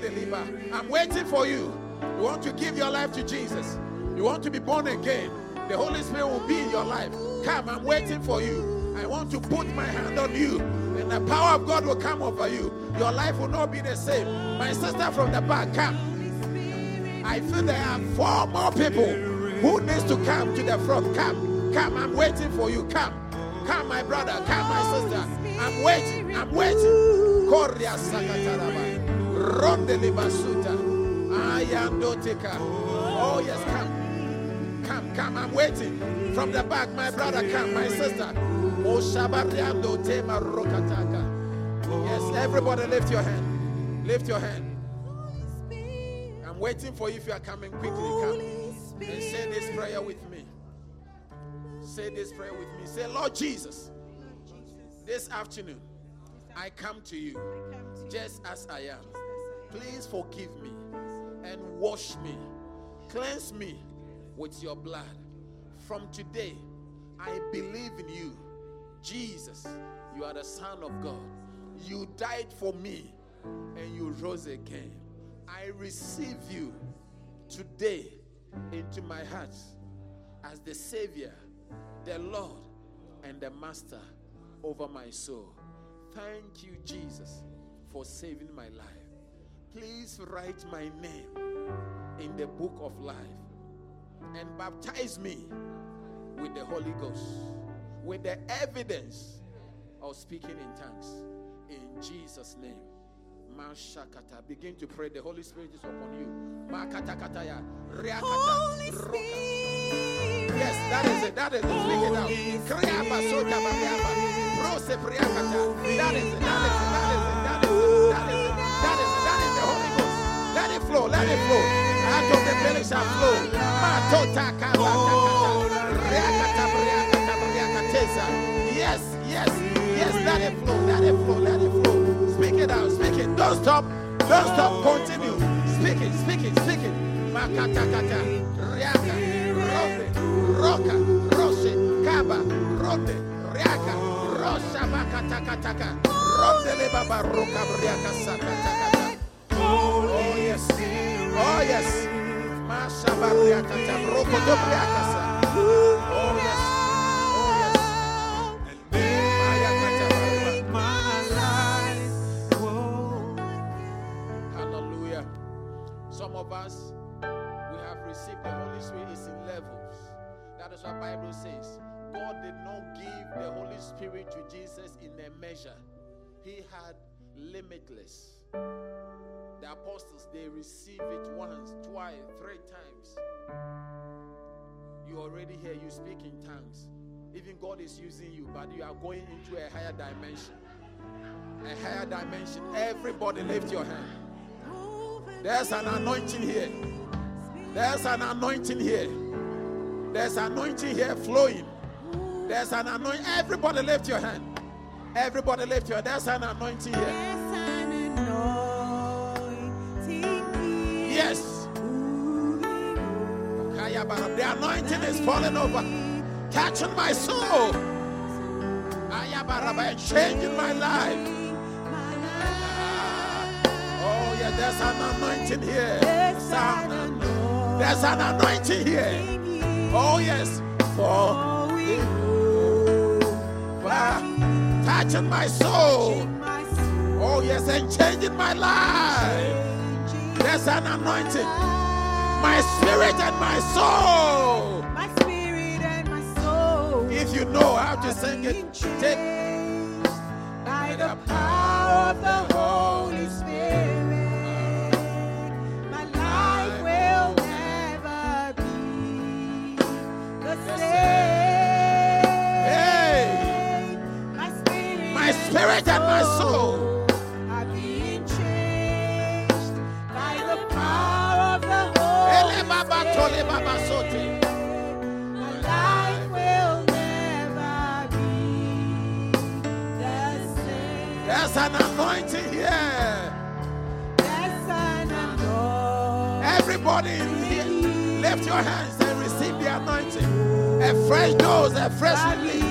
Deliver. I'm waiting for you. You want to give your life to Jesus. You want to be born again. The Holy Spirit will be in your life. Come, I'm waiting for you. I want to put my hand on you. And the power of God will come over you. Your life will not be the same. My sister from the back, come. I feel there are four more people who needs to come to the front. Come, come, I'm waiting for you. Come, come, my brother, come, my sister. I'm waiting, I'm waiting. Korea Sakataraba, Ronde Libasuta, Ayandoteka. Oh, yes, come, come, come, I'm waiting. From the back, my brother, come, my sister. Oh, Oshabariando Tema Rokataka. Yes, everybody lift your hand. Lift your hand. I'm waiting for you if you are coming quickly. Come and say this prayer with me. Say this prayer with me. Say, Lord Jesus, this afternoon, I come to you just as I am. Please forgive me and wash me. Cleanse me with your blood. From today, I believe in you. Jesus, you are the Son of God. You died for me and you rose again. I receive you today into my heart as the Savior, the Lord, and the Master over my soul. Thank you, Jesus, for saving my life. Please write my name in the book of life and baptize me with the Holy Ghost, with the evidence of speaking in tongues. In Jesus' name. Mashakata. Begin to pray. The Holy Spirit is upon you. Holy Spirit. Yes, that is it. That is it. Speak it out. Kriaba sota bariaba. Prose priakata. That is it. That is it. That is it. That is it. That is it. That is it. That is the Holy Ghost. Let it flow. Let it flow. Out of the belly shall flow. Matota kabatakata. Riakata. Yes, yes, yes. Let it flow. Let it flow. Let it flow. Speak it out. Speak it. Don't stop. Don't stop. Continue. Speak it. Speak it. Speak it. Makatakata. Riaka. Robe. Roka. Roshe. Kaba. Robe. Riaka. Rosha bakatakataka. Rondele baba roka briaka sakatakata. Oh yes. Oh yes. Masha bariaka ta roko do briaka sa. Oh yes. That is what Bible says. God did not give the Holy Spirit to Jesus in a measure. He had limitless. The apostles, they receive it once, twice, three times. You already hear you speak in tongues. Even God is using you, but you are going into a higher dimension. A higher dimension. Everybody lift your hand. There's an anointing here. There's an anointing here. There's anointing here flowing. There's an anointing. Everybody lift your hand. Everybody lift your hand. There's an anointing here. Yes. Kaya bara- The anointing is falling over, catching my soul. And changing my life. Oh, yeah, there's an anointing here. An anointing. There's an anointing here. Oh, yes. For for ah, touching my soul. Oh, yes, and changing my life. There's an anointing. My spirit and my soul. My spirit and my soul. If you know how to sing it, take by the power of the Holy Spirit. Be the same. There's an anointing here. There's an anointing. Everybody in here, lift your hands and receive the anointing. A fresh dose, a fresh release.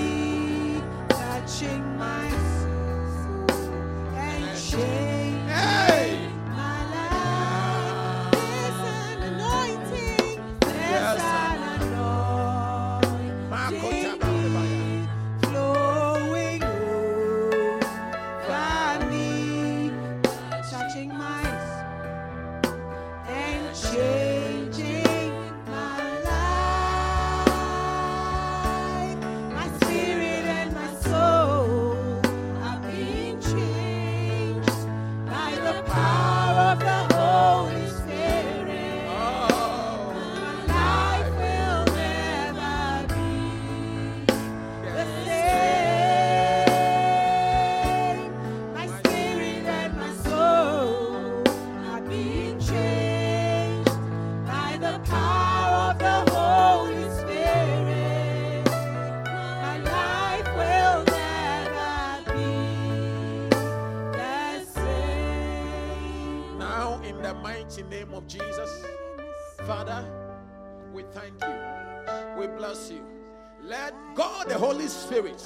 Spirit,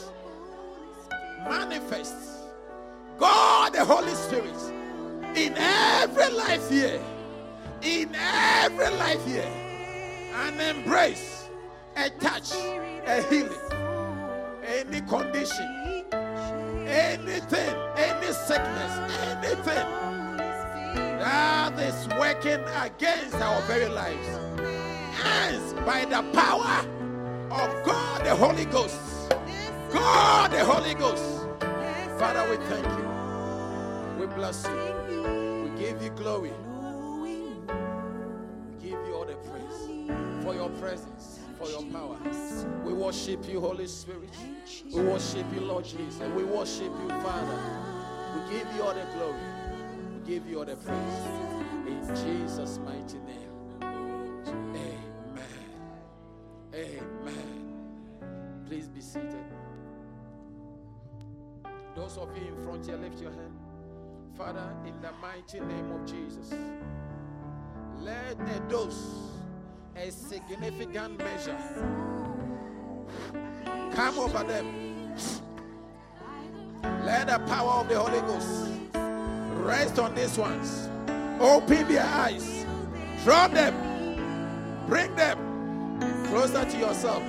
manifest. God, the Holy Spirit, in every life here, in every life here, and embrace a touch, a healing, any condition, anything, any sickness, anything that is working against our very lives. Ends by the power of God the Holy Ghost. God the Holy Ghost. Father, we thank you. We bless you. We give you glory. We give you all the praise for your presence, for your power. We worship you, Holy Spirit. We worship you, Lord Jesus. And we worship you, Father. We give you all the glory. We give you all the praise. In Jesus' mighty name. Amen. Amen. Please be seated. Those of you in front here, lift your hand. Father, in the mighty name of Jesus, let a dose, a significant measure, come over them. Let the power of the Holy Ghost rest on these ones. Open their eyes, draw them, bring them closer to yourself.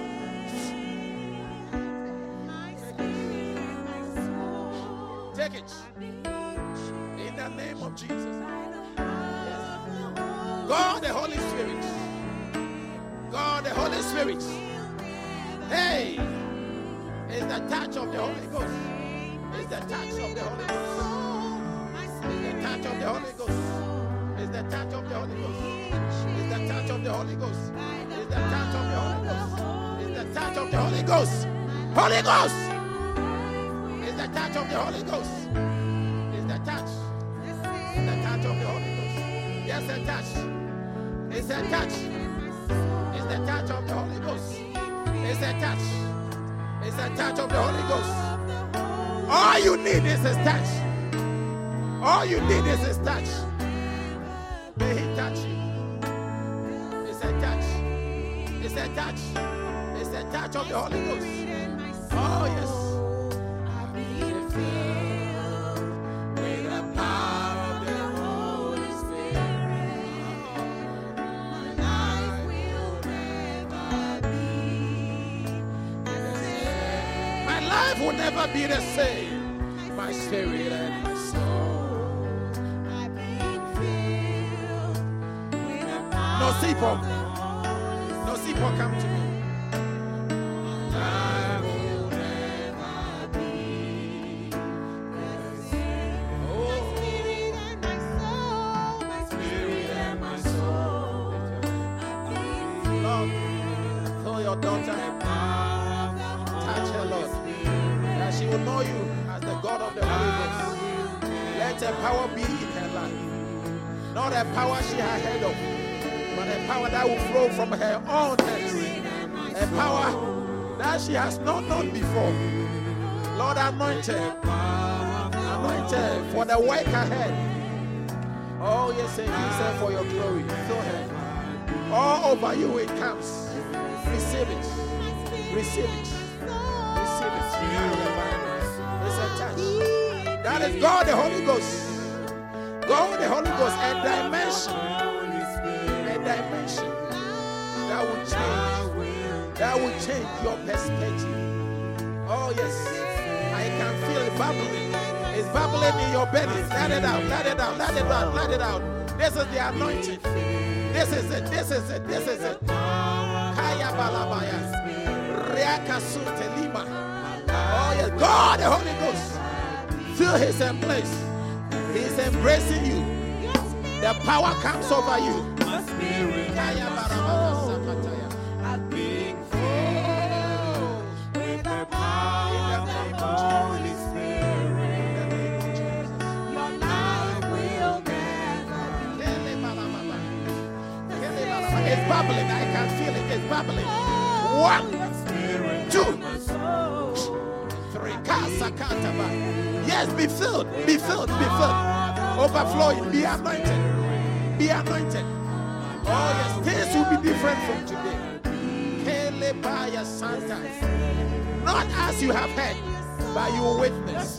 Of Jesus. God the Holy Spirit. God the Holy Spirit. Hey. It's the touch of the Holy Ghost. It's the touch of the Holy Ghost. It's the touch of the Holy Ghost. It's the touch of the Holy Ghost. It's the touch of the Holy Ghost. It's the touch of the Holy Ghost. It's the touch of the Holy Ghost. Holy Ghost. It's the touch of the Holy Ghost. Touch of the Holy Ghost. Yes, the touch. It's the touch. It's the touch of the Holy Ghost. It's the touch. It's the touch of the Holy Ghost. All you need is his touch. All you need is his touch. May he touch you. It's a touch. It's a touch. It's a touch of the Holy Ghost. Oh, yes. Will be the same. My spirit and my soul. I been feel with a power no Sipo. Power that will flow from her own hands. A power that she has not known before. Lord, anoint her. Anoint her for the work ahead. Oh, yes, and for your glory. Fill her. All over you it comes. Receive it. Receive it. Receive it. It's a touch. That is God the Holy Ghost. God the Holy Ghost, a dimension. Dimension that will change. That will change your perspective. Oh, yes. I can feel it bubbling. It's bubbling in your belly. Let it out. Let it out. Let it out. Let it out. This is the anointing. This is it. This is it. This is it. Kaya balabaya. Oh, yes. God, the Holy Ghost. Feel his embrace. He's embracing you. The power comes over you. Kaya barabara sakataya. In the name of the name of Jesus. Kele balababa. Kele balababa. It's bubbling. I can feel it. It's bubbling. One, two, three. Yes, be filled. Be filled. Be filled. Overflowing. Be anointed. Be anointed. Oh, yes. Things will be different from today. Not as you have heard, but you will witness.